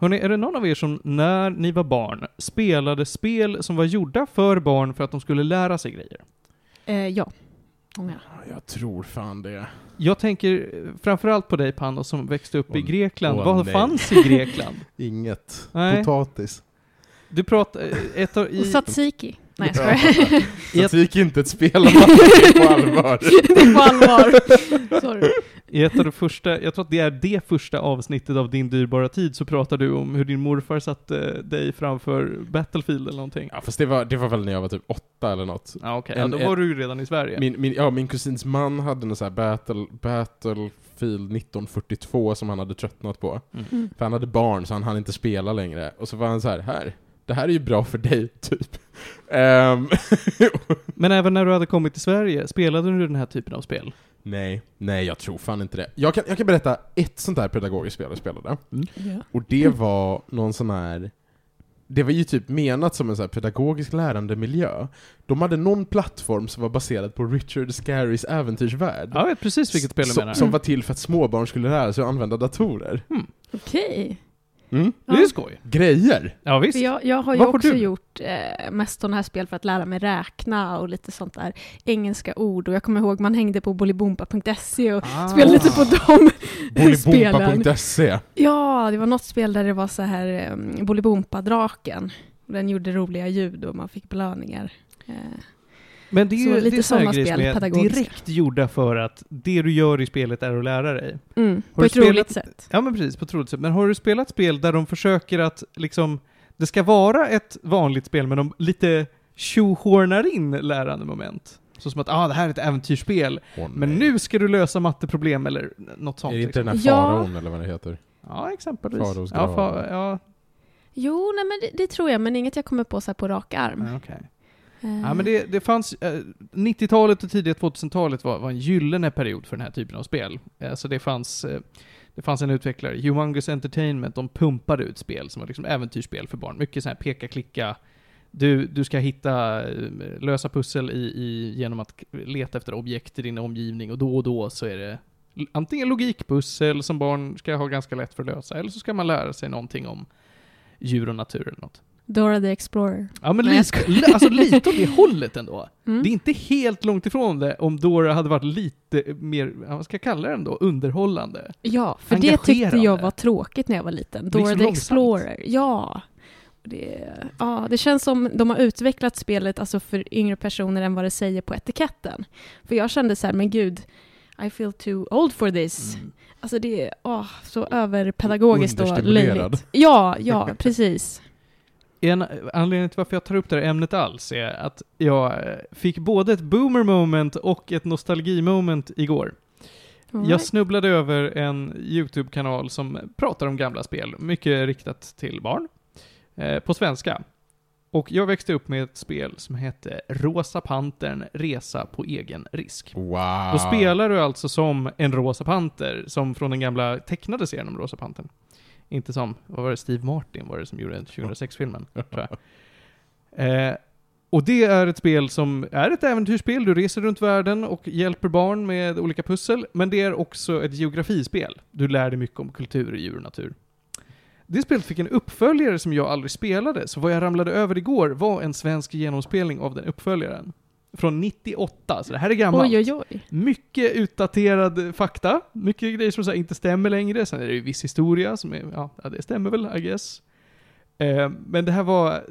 Hörrni, är det någon av er som när ni var barn spelade spel som var gjorda för barn för att de skulle lära sig grejer? Eh, ja. Många. Jag tror fan det. Jag tänker framförallt på dig Panos som växte upp i Åh, Grekland. åh, Vad nej. fanns i Grekland? Inget. Nej. Potatis. Du pratar eh, ett av, Och i, tzatziki. Nej jag Ja. skojar. Satsik är inte ett spel om man tar det på allvar. det är på allvar. Sorry. i ett av de första, jag tror att det är det första avsnittet av Din dyrbara tid, så pratar du om hur din morfar satte dig framför Battlefield eller någonting. Ja fast det var, det var väl när jag var typ åtta eller något. Ja okej, En- ja, då var du ju redan i Sverige. Min, min, ja, min kusins man hade en sån här battle, Battlefield 1942 som han hade tröttnat på. Mm. För han hade barn så han hann inte spela längre. Och så var han så här, här, det här är ju bra för dig, typ. Ehm, Men även när du hade kommit till Sverige, spelade du den här typen av spel? nej, nej jag tror fan inte det. Jag kan, jag kan berätta ett sånt här pedagogiskt spel jag spelade. Ja. Och det var någon sån här det var ju typ menat som en sån här pedagogisk lärande miljö. De hade någon plattform som var baserad på Richard Scarrys äventyrsvärld. Ja, jag vet precis vilket spel du som, menar. som var till för att småbarn skulle lära sig att använda datorer. Okej. Mm. Det är ju skoj. Grejer! Ja, visst. För jag, jag har ju också du? gjort eh, mest sådana här spel för att lära mig räkna och lite sånt där engelska ord. Och jag kommer ihåg man hängde på bolibompa.se och Ah. spelade lite på de spelen. Bolibompa.se Ja, det var något spel där det var så här um, Bolibompa-draken. Den gjorde roliga ljud och man fick belöningar. Eh, Men det är Så ju lite det är såna såna grejer som spel, är pedagogiska. direkt gjorda för att det du gör i spelet är att lära dig. mm, på ett roligt spelat- sätt. Ja men precis, på ett roligt sätt. Men har du spelat spel där de försöker att liksom, det ska vara ett vanligt spel men de lite tjohornar in lärande moment? Så som att, ah det här är ett äventyrsspel, Åh, men nu ska du lösa matteproblem eller något sånt. Är det inte liksom. den här Ja. faraon eller vad det heter? Ja, exempelvis. Faraos ja, fa, ja, Jo, nej men det, det tror jag, men inget jag kommer på så här på rak arm. ja, okej. Eh, Ja, men det, det fanns, eh, 90-talet och tidiga 2000-talet var, var en gyllene period för den här typen av spel. Eh, så det fanns, eh, det fanns en utvecklare, Humongous Entertainment, de pumpade ut spel som var liksom äventyrsspel för barn. Mycket så här peka-klicka, du, du ska hitta, eh, lösa pussel i, i, genom att leta efter objekt i din omgivning och då och då så är det antingen logikpussel som barn ska ha ganska lätt för att lösa, eller så ska man lära sig någonting om djur och natur eller något. Dora the Explorer. Ja men Nej, lite, li- alltså lite åt det hållet ändå. Mm. Det är inte helt långt ifrån det om Dora hade varit lite mer, vad ska jag kalla den då, underhållande. Ja, för det tyckte jag var tråkigt när jag var liten. Är Dora så the långsamt. Explorer, ja. Det, ja. det känns som de har utvecklat spelet alltså för yngre personer än vad det säger på etiketten. För jag kände så här, men gud, I feel too old for this. Mm. Alltså det är åh, så överpedagogiskt och löjligt. Ja, ja, precis. En anledning till varför jag tar upp det här ämnet alls är att jag eh, fick både ett boomer moment och ett nostalgi moment igår. Jag Alright. snubblade över en YouTube-kanal som pratar om gamla spel, mycket riktat till barn, eh, på svenska. Och jag växte upp med ett spel som hette Rosa Pantern Resa på egen risk. Wow. Då spelar du alltså som en rosa panter, som från den gamla tecknade serien om Rosa Pantern. Inte som, vad var det, Steve Martin var det som gjorde 2006-filmen, tror jag. Eh, och det är ett spel som är ett äventyrsspel, du reser runt världen och hjälper barn med olika pussel, men det är också ett geografispel. Du lär dig mycket om kultur, djur och natur. Det spelet fick en uppföljare som jag aldrig spelade, så vad jag ramlade över igår var en svensk genomspelning av den uppföljaren. Från 98, så det här är gammalt. Oj, oj, oj. Mycket utdaterad fakta, mycket grejer som så inte stämmer längre. Sen är det ju viss historia som är, ja, det stämmer väl, I guess. Eh, men det här var,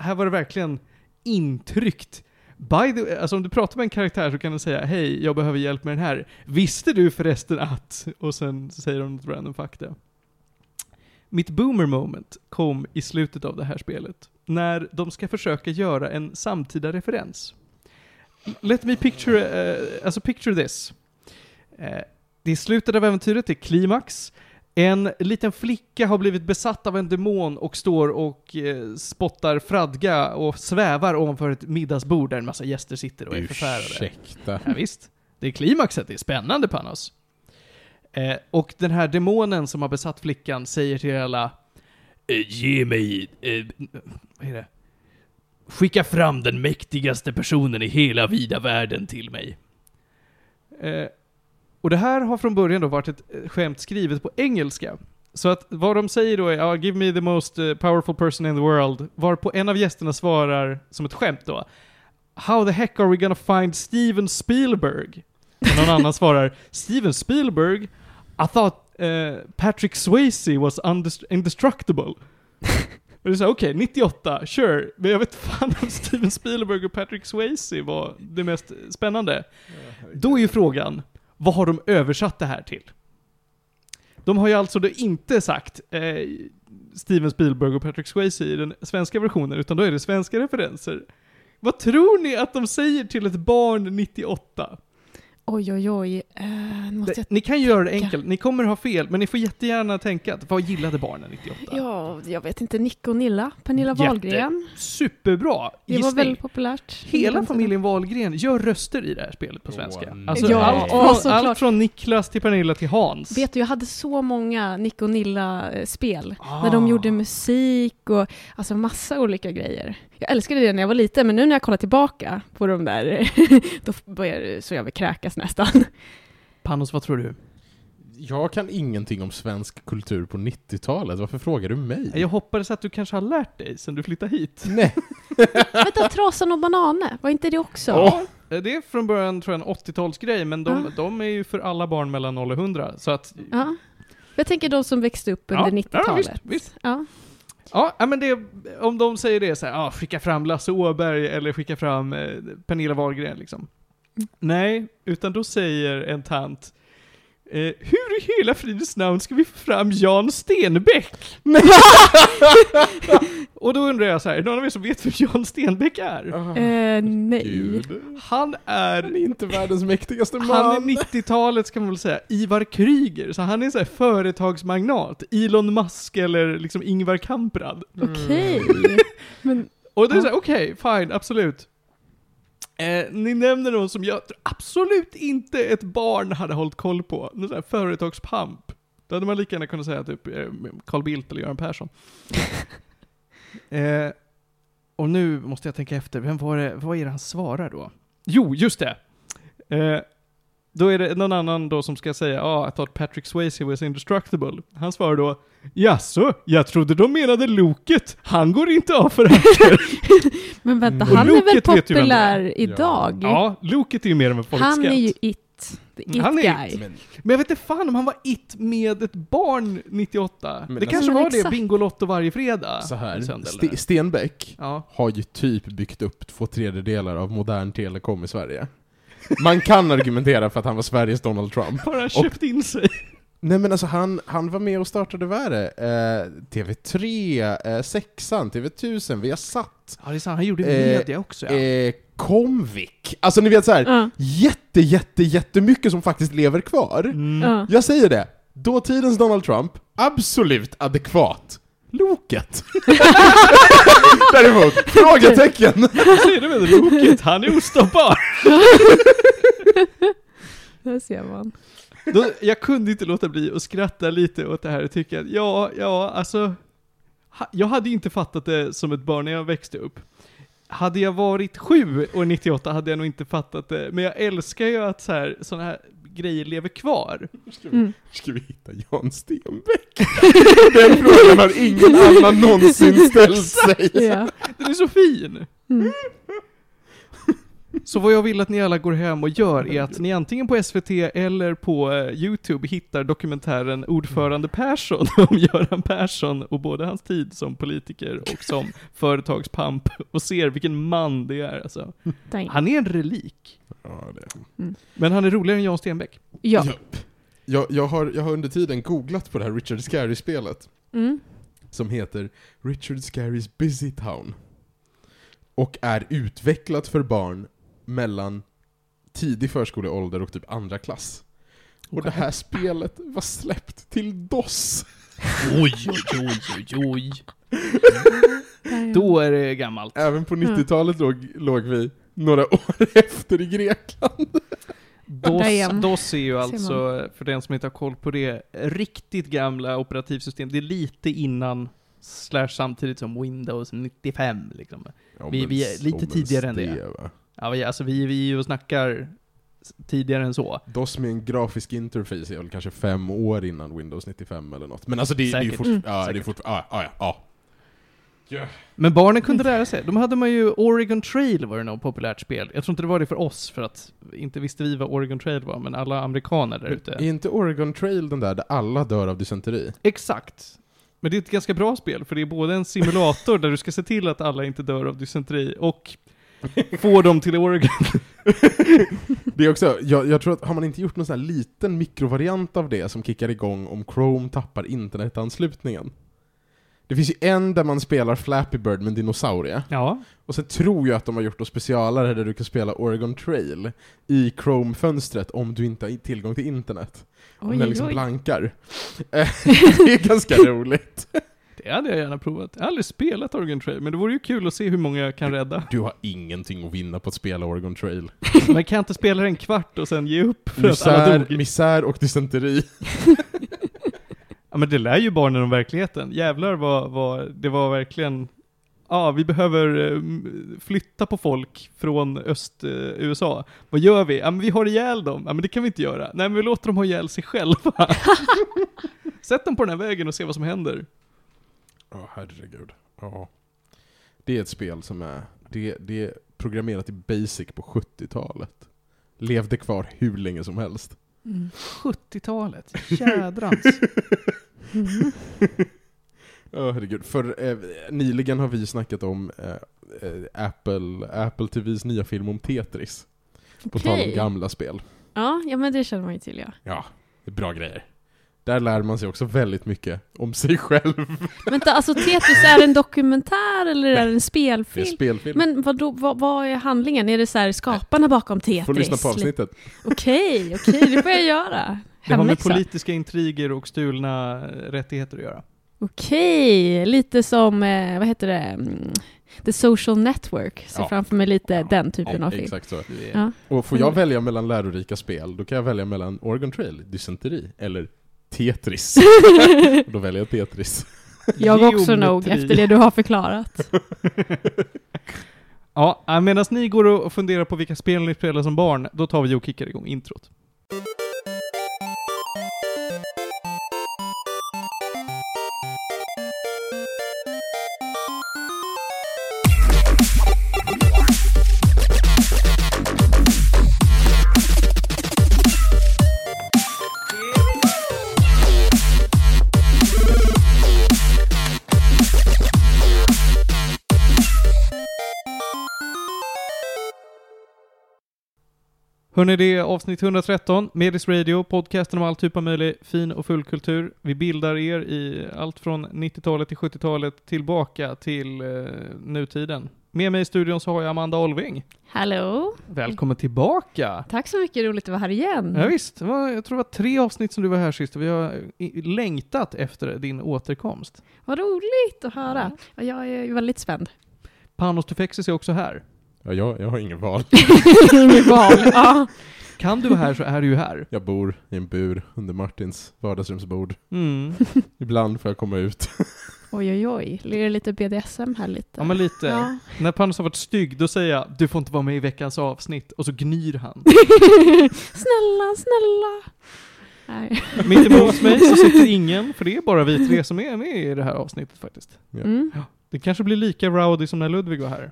här var det verkligen intryckt. By the, alltså om du pratar med en karaktär så kan du säga hej, jag behöver hjälp med den här. Visste du förresten att? Och sen säger de något random fakta. Mitt boomer moment kom i slutet av det här spelet. När de ska försöka göra en samtida referens. Let me picture, eh, alltså picture this. Eh, det är slutet av äventyret, det är klimax. En liten flicka har blivit besatt av en demon och står och eh, spottar fradga och svävar ovanför ett middagsbord där en massa gäster sitter och är förfärade. Ursäkta. Ja, visst. Det är klimaxet, det är spännande Panos. Eh, och den här demonen som har besatt flickan säger till alla eh, Ge mig, eh, vad är det? Skicka fram den mäktigaste personen i hela vida världen till mig. Eh, och det här har från början då varit ett eh, skämt skrivet på engelska. Så att vad de säger då är ja, 'Give me the most eh, powerful person in the world' varpå en av gästerna svarar som ett skämt då 'How the heck are we gonna find Steven Spielberg?' Och någon annan svarar 'Steven Spielberg? I thought uh, Patrick Swayze was indestructible' Och det är såhär, okej, 98, sure, men jag vet fan om Steven Spielberg och Patrick Swayze var det mest spännande. Då är ju frågan, vad har de översatt det här till? De har ju alltså då inte sagt eh, Steven Spielberg och Patrick Swayze i den svenska versionen, utan då är det svenska referenser. Vad tror ni att de säger till ett barn 98? Oj, oj, oj. Uh, måste jag... Ni kan ju göra det enkelt, ni kommer ha fel, men ni får jättegärna tänka att vad gillade barnen 98? Ja, jag vet inte. Nick och Nilla. Pernilla Jätte- Wahlgren. Superbra Det var väldigt populärt. Hela familjen Wahlgren gör röster i det här spelet på svenska. Åh, Alltså Ja, allt, från, såklart. allt från Niklas till Pernilla till Hans. Vet du, jag hade så många Nick och Nilla-spel. Ah. När de gjorde musik och alltså massa olika grejer. Jag älskade det när jag var liten, men nu när jag kollar tillbaka på de där, då börjar det så jag vill kräkas nästan. Panos, vad tror du? Jag kan ingenting om svensk kultur på 90-talet, varför frågar du mig? Jag hoppades att du kanske har lärt dig sen du flyttade hit. Nej. Vänta, Trasan och Banane, var inte det också? Eh, Det är från början tror jag en 80-talsgrej, men de, Ah. de är ju för alla barn mellan 0 och 100. Så att... Ja. Jag tänker de som växte upp under Ja, ja, 90-talet. visst, visst. Ja. Ja, men det, om de säger det så här, ah, skicka fram Lasse Åberg eller skicka fram eh, Pernilla Wahlgren liksom. Mm. Nej, utan då säger en tant, eh, hur i hela fridens namn ska vi få fram Jan Stenbeck? Och då undrar jag så här, är det någon av er som vet vem Jan Stenbeck är? Eh, nej. Gud. Han är Han är inte världens mäktigaste man. Han är 90-talet ska man väl säga, Ivar Kryger, så han är så här företagsmagnat, Elon Musk eller liksom Ingvar Kamprad. Okej. Men, Och det är Ja. såhär, okej, fine, absolut. Eh, ni nämner någon som jag tror absolut inte ett barn hade hållit koll på. Någon sån här företagspamp. Då hade man lika gärna kunnat säga typ eh, Carl Bildt eller Göran Persson. Eh, och nu måste jag tänka efter, vem var det, vad är det han svarar då? Jo, just det! Eh, då är det någon annan då som ska säga, ja, ah, I thought Patrick Swayze was indestructible. Han svarar då, jaså, jag trodde de menade Loket, han går inte av för hacker. men vänta, Mm. han är väl populär idag? Ja, Loket är ju mer av en folkskatt. Han är ju it. It Han är guy. it. Men, Men jag vet inte fan om han var it med ett barn 98. Men det alltså- kanske var det, exakt. Bingolotto varje fredag. så här, söndag eller? Stenbeck Ja. har ju typ byggt upp två tredjedelar av modern telekom i Sverige. Man kan argumentera för att han var Sveriges Donald Trump. Har han köpt in sig? Nej men alltså han, han var med och startade vad är det? Eh, TV3, eh, Sexan, TV1000, vi har satt Ja, det är sant. Han gjorde Eh, media också ja. Comvik. Alltså ni vet så här, Ja. jätte, jätte, jättemycket som faktiskt lever kvar. Mm. Ja. Jag säger det, dåtidens Donald Trump, absolut adekvat. Loket. Däremot, frågetecken. Vad säger du med Loket? Han är ostoppbar! Där ser man. Då, jag kunde inte låta bli att skratta lite åt det här och tycka att ja, ja, alltså. ha- Jag hade inte fattat det som ett barn när jag växte upp. Hade jag varit sju och 98 hade jag nog inte fattat det, men jag älskar ju att så här, såna här grejer lever kvar. Mm. Ska vi hitta Jan Stenbeck? Den frågan har ingen annan någonsin ställt sig. Ja. Den är så fin! Mm. Så vad jag vill att ni alla går hem och gör är att ni antingen på SVT eller på eh, YouTube hittar dokumentären Ordförande Persson om Göran Persson och både hans tid som politiker och som företagspamp och ser vilken man det är alltså. Han är en relik. Ja, det. Men han är roligare än Jan Stenbeck. Ja. Jag, jag, har, jag har under tiden googlat på det här Richard Scarry-spelet. Mm. som heter Richard Scarrys Busy Town. Och är utvecklat för barn mellan tidig förskoleålder och typ andra klass. Och det här spelet var släppt till DOS. Oj, oj, oj, oj, oj. Då är det gammalt. Även på 90-talet låg, låg vi några år efter i Grekland. DOS. DOS är ju alltså, för den som inte har koll på det, riktigt gamla operativsystem. Det är lite innan, slash samtidigt som Windows 95 liksom. Ja, Vi- men vi är lite tidigare än det. va? Ja, vi, alltså vi, vi är ju och snackar tidigare än så. DOS med en grafisk interface är väl kanske fem år innan Windows 95 eller något. Men alltså det, det är ju Säkert. fort, Mm. ja, det är ja, ja, ja, ja. Men barnen kunde lära sig. De hade man ju Oregon Trail var det något populärt spel. Jag tror inte det var det för oss, för att inte visste vi vad Oregon Trail var, men alla amerikaner där ute. Är inte Oregon Trail den där där alla dör av dysenteri? Exakt. Men det är ett ganska bra spel, för det är både en simulator där du ska se till att alla inte dör av dysenteri, och få dem till Oregon. Det är också, jag, jag tror att har man inte gjort någon sån här liten mikrovariant av det som kickar igång om Chrome tappar internetanslutningen? Det finns ju en där man spelar Flappy Bird med en dinosaurie, Ja. och sen tror jag att de har gjort något specialare där du kan spela Oregon Trail i Chrome-fönstret om du inte har tillgång till internet. Om Oj, den liksom oj. blankar. Det är ganska roligt. Det hade jag gärna provat. Jag har aldrig spelat Oregon Trail, men det vore ju kul att se hur många jag kan rädda. Du har ingenting att vinna på att spela Oregon Trail. Man kan inte spela en kvart och sen ge upp för att alla Misär, dog. misär och dysenteri. Ja men det lär ju barnen om verkligheten. Jävlar vad, vad det var verkligen, ja vi behöver eh, flytta på folk från öst-USA. vad gör vi? Ja men vi har ihjäl dem. Ja men det kan vi inte göra. Nej men vi låter dem ha ihjäl sig själva. Sätt dem på den här vägen och se vad som händer. Ja, herregud. Ja. Det är ett spel som är, det, det är programmerat i Basic på 70-talet. Levde kvar hur länge som helst. Mm. 70-talet, jädrans. Mm. Ja, herregud. För eh, nyligen har vi snackat om eh, eh, Apple, Apple TVs nya film om Tetris. På tal om gamla spel. Ja, ja, men det känner man ju till ja. Ja, det är bra grejer. Där lär man sig också väldigt mycket om sig själv. Vänta, alltså Tetris, är det en dokumentär eller är det en Det är spelfilm? spelfilm. Men vadå, vad, vad är handlingen? Är det så här skaparna bakom Tetris? Får lyssna på avsnittet. Okej, okej, det får jag göra. Det har med politiska intriger och stulna eh, rättigheter att göra. Okej, lite som, eh, vad heter det, mm, The Social Network. Ser Ja. framför mig lite Ja, den typen Ja, av film. exakt så. Ja. Och får jag Mm. välja mellan lärorika spel, då kan jag välja mellan Oregon Trail, dysenteri, eller Tetris. då väljer jag Tetris. Jag också nog, efter det du har förklarat. Ja, äh, medan ni går och funderar på vilka spel ni spelar som barn, då tar vi och kickar igång introt. Hörni, det är avsnitt 113, Medis Radio, podcasten om all typ av möjlig fin och full kultur. Vi bildar er i allt från 90-talet till 70-talet tillbaka till eh, nutiden. Med mig i studion så har jag Amanda Olving. Hallå? Välkommen tillbaka! Tack så mycket, roligt att vara här igen. Ja, visst, var, jag tror det var tre avsnitt som du var här sist och vi har i- längtat efter din återkomst. Vad roligt att höra. Ja, jag är väldigt spänd. Panos Tufexis är också här. Ja, jag, jag har ingen val. Inget val. Ja. Kan du vara här så är du ju här. Jag bor i en bur under Martins vardagsrumsbord. Mm. Ibland får jag komma ut. Oj, oj, oj. Det lite BDSM här lite? Ja men lite. Ja. När Panos har varit stygg, då säger jag du får inte vara med i veckans avsnitt, och så gnyr han. snälla, snälla. Nej. Mitt emot mig så sitter ingen, för det är bara vi tre som är med i det här avsnittet faktiskt. Mm. Det kanske blir lika rowdy som när Ludvig var här.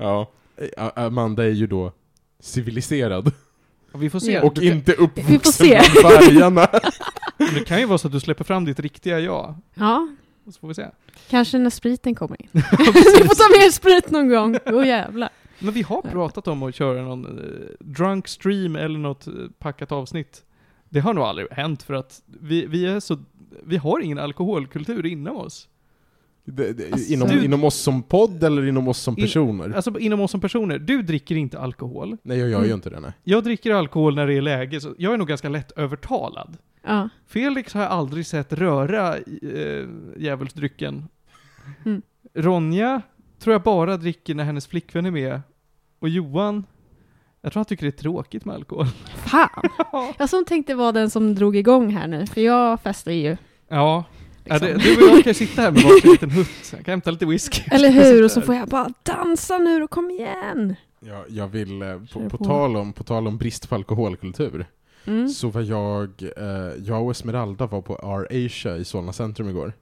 ja. Amanda är ju då civiliserad. Och vi får se. Och inte Vi får uppvuxen se. bland vargarna. det kan ju vara så att du släpper fram ditt riktiga jag. Ja, Och så får vi se. kanske när spriten kommer in. Vi får ta mer sprit någon gång. Åh jävlar. Men vi har pratat om att köra någon eh, drunk stream eller något eh, packat avsnitt. Det har nog aldrig hänt för att vi, vi är så, vi har ingen alkoholkultur inom oss. Alltså- inom, Du- inom oss som podd eller inom oss som In- personer? Alltså inom oss som personer. Du dricker inte alkohol. Nej, jag gör ju Mm. inte det. Nej. Jag dricker alkohol när det är läge, så jag är nog ganska lätt övertalad. Ja. Felix har jag aldrig sett röra äh, djävulsdrycken. Mm. Ronja tror jag bara dricker när hennes flickvän är med. Och Johan, jag tror han tycker det är tråkigt med alkohol. Fan. Jag som tänkte vara den som drog igång här nu, för jag festar ju. Ja. Ja, Liksom. det, du och jag kan sitta här med varsin liten hutt. Jag kan hämta lite whisky. Eller hur? Och så får jag bara dansa nu och kom igen. Ja, jag vill, eh, på, på. tal om, på tal om brist på alkoholkultur, Mm. så var jag, eh, jag och Esmeralda var på R Asia i Solna centrum igår.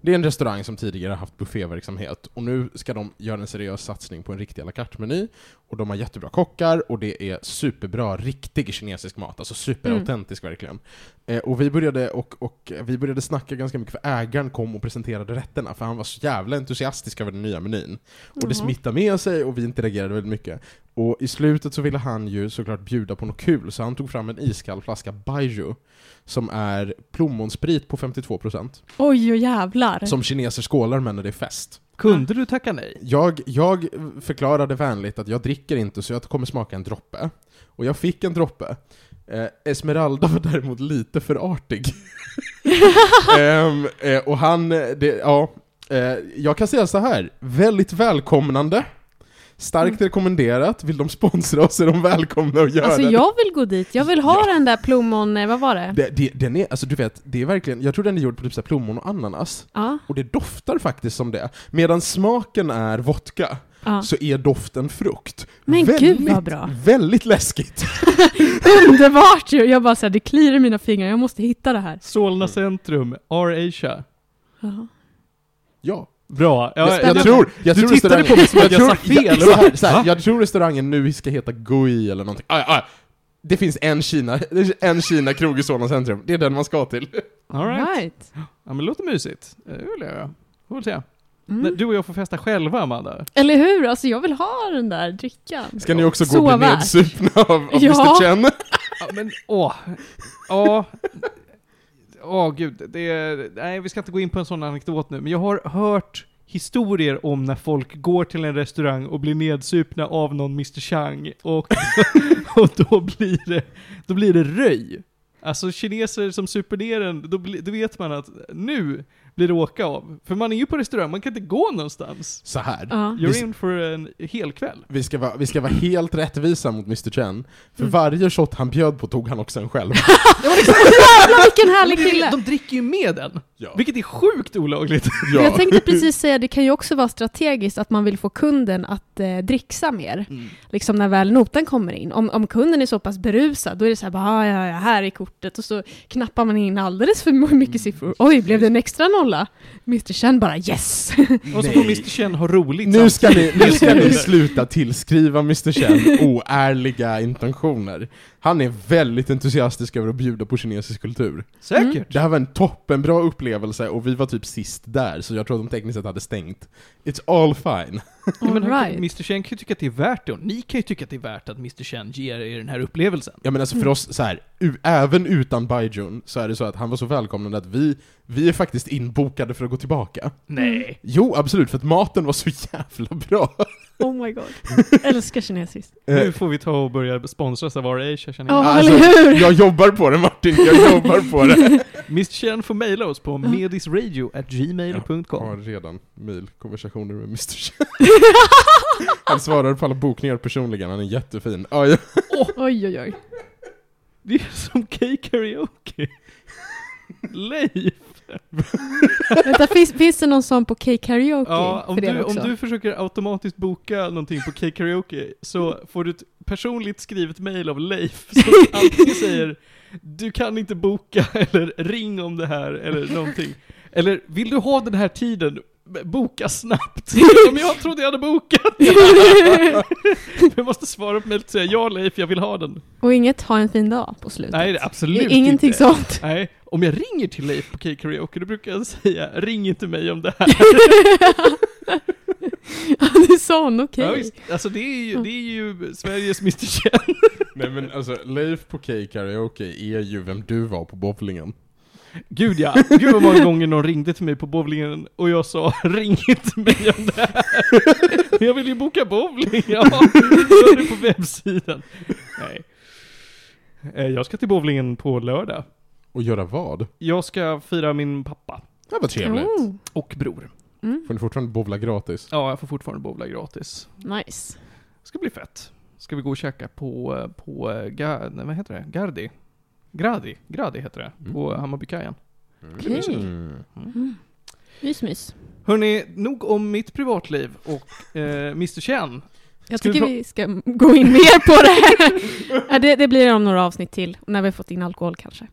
Det är en restaurang som tidigare haft bufféverksamhet, och nu ska de göra en seriös satsning på en riktig à la carte-meny, och de har jättebra kockar, och det är superbra, riktig kinesisk mat, alltså superautentisk verkligen. Eh, och vi började, och, och vi började snacka ganska mycket, för ägaren kom och presenterade rätterna, för han var så jävla entusiastisk över den nya menyn. Och det Jaha. smittade med sig och vi interagerade väldigt mycket. Och i slutet så ville han ju såklart bjuda på något kul, så han tog fram en iskall flaska Baijiu, som är plommonsprit på 52%, Oj, och jävlar. som kineser skålar med när det är fest. Kunde du tacka nej? Jag, jag förklarade vänligt att jag dricker inte så jag kommer smaka en droppe. Och jag fick en droppe. Eh, Esmeralda var däremot lite för artig. Ehm, eh, och han, eh, det, ja, eh, jag kan säga så här. väldigt välkomnande. Starkt rekommenderat, vill de sponsra oss är de välkomna att göra Alltså det. jag vill gå dit, jag vill ha den där plommon, eh, vad var det? det, det. Den är, alltså du vet, det är verkligen, jag tror den är gjord på typ så här plommon och ananas. Ja, Och det doftar faktiskt som det. Medan smaken är vodka, ja. så är doften frukt. Men gud, vad bra. Väldigt läskigt. Underbart ju! Jag bara såhär, det kliar i mina fingrar, jag måste hitta det här. Solna centrum, R Asia. Ja. Bra. Ja, Jag, jag tror, jag Du tror tittade restaurangen- på mig som att jag sa fel. Jag, så här, så här, jag tror restaurangen nu ska heta Gui eller någonting. Ah, ah, det finns en Kina, en Kina-krog i Solna centrum. Det är den man ska till. All right. Right. Ja, men det låter mysigt. Det vill jag göra. Får väl se. Mm. Du och jag får festa själva, Amanda. Eller hur? Alltså jag vill ha den där drickan. Ska ni också gå och bli nedsupna av, av Ja. Mr Chen? Ja, men åh. Ja. Åh gud, det är, nej vi ska inte gå in på en sån anekdot nu, men jag har hört historier om när folk går till en restaurang och blir nedsupna av någon Mr Chang och, och då blir det, då blir det röj. Alltså kineser som super ner en, då, bli, då vet man att nu blir det åka av. För man är ju på restaurang, man kan inte gå någonstans. Så här. Ja. You're Visst- in för en hel kväll. Vi ska, vara, vi ska vara helt rättvisa mot Mr Chen, för Mm. varje shot han bjöd på tog han också en själv. Jävlar vilken härlig kille! De dricker ju med den, Ja. vilket är sjukt olagligt. Ja. Jag tänkte precis säga, det kan ju också vara strategiskt att man vill få kunden att eh, dricksa mer. Liksom när väl notan kommer in. Om, om kunden är så pass berusad, då är det så här bara, "Ah, ja, ja, här är kortet. Och så knappar man in alldeles för mycket siffror. Oj, blev det en extra nolla? Mr Chen bara yes! Och så får Mr Chen ha roligt Nu ska, ni, nu ska ni sluta tillskriva Mr Chen oärliga intentioner. Han är väldigt entusiastisk över att bjuda på kinesisk kultur. Säkert. Det här var en toppenbra upplevelse och vi var typ sist där, så jag tror att de tekniskt sett hade stängt. It's all fine. Ja, men right. Mr Chen kan ju tycka att det är värt det, och ni kan ju tycka att det är värt att Mr Chen ger er den här upplevelsen. Ja men alltså för Mm. oss, så här, även utan Baijun, så är det så att han var så välkomnande att vi, vi är faktiskt inbokade för att gå tillbaka. Nej. Jo, absolut, för att maten var så jävla bra. Oh my god. Älskar kinesiskt. Nu får vi ta och börja sponsras av Asia känner jag. Ja, Alltså, eller hur? Jag jobbar på det Martin, jag jobbar på det. Mr Chen får mejla oss på medisradio.gmail.com. Jag har redan mejlkonversationer med Mr Chen. Han svarar på alla bokningar personligen, han är jättefin. Ja, ja. Oj, oj, oj. Det är som K-karaoke. Leif. Vänta, finns, finns det någon sån på K-karaoke Ja, om du, om du försöker automatiskt boka någonting på K-karaoke så får du ett personligt skrivet mejl av Leif som antingen säger du kan inte boka eller ring om det här eller någonting. Eller vill du ha den här tiden? Boka snabbt. Om jag trodde jag hade bokat. jag måste svara på mejlet och säga ja Leif, jag vill ha den. Och inget ha en fin dag på slutet? Nej, absolut Ingenting inte. sånt? Nej, om jag ringer till Leif på K-karaoke då brukar jag säga ring inte mig om det här. Ja, det är sån, okej. Ja, visst. Alltså det är, ju, det är ju Sveriges Mr Chen. Nej men alltså, Leif på K-karaoke är ju vem du var på bowlingen. Gud ja, gud vad många gånger någon ringde till mig på bowlingen och jag sa ring inte mig om det här. Jag vill ju boka bowling, ja. Gör det på webbsidan. Nej. Eh, Jag ska till bowlingen på lördag. Och göra vad? Jag ska fira min pappa Det var trevligt. Oh. och bror. Mm. Får ni fortfarande bowla gratis? Ja, jag får fortfarande bowla gratis. Nice. Det ska bli fett. Ska vi gå och käka på, eh, på, eh, vad heter det? Gardi? Gradi? Gradi heter det. Mm. På Hammarbykajen. Okej. Mm. Mm. Mys, mys. Hörni, nog om mitt privatliv och eh, Mr Chen. Jag vi tycker vi ska gå in mer på det här. ja, det, det blir om några avsnitt till, när vi har fått in alkohol kanske.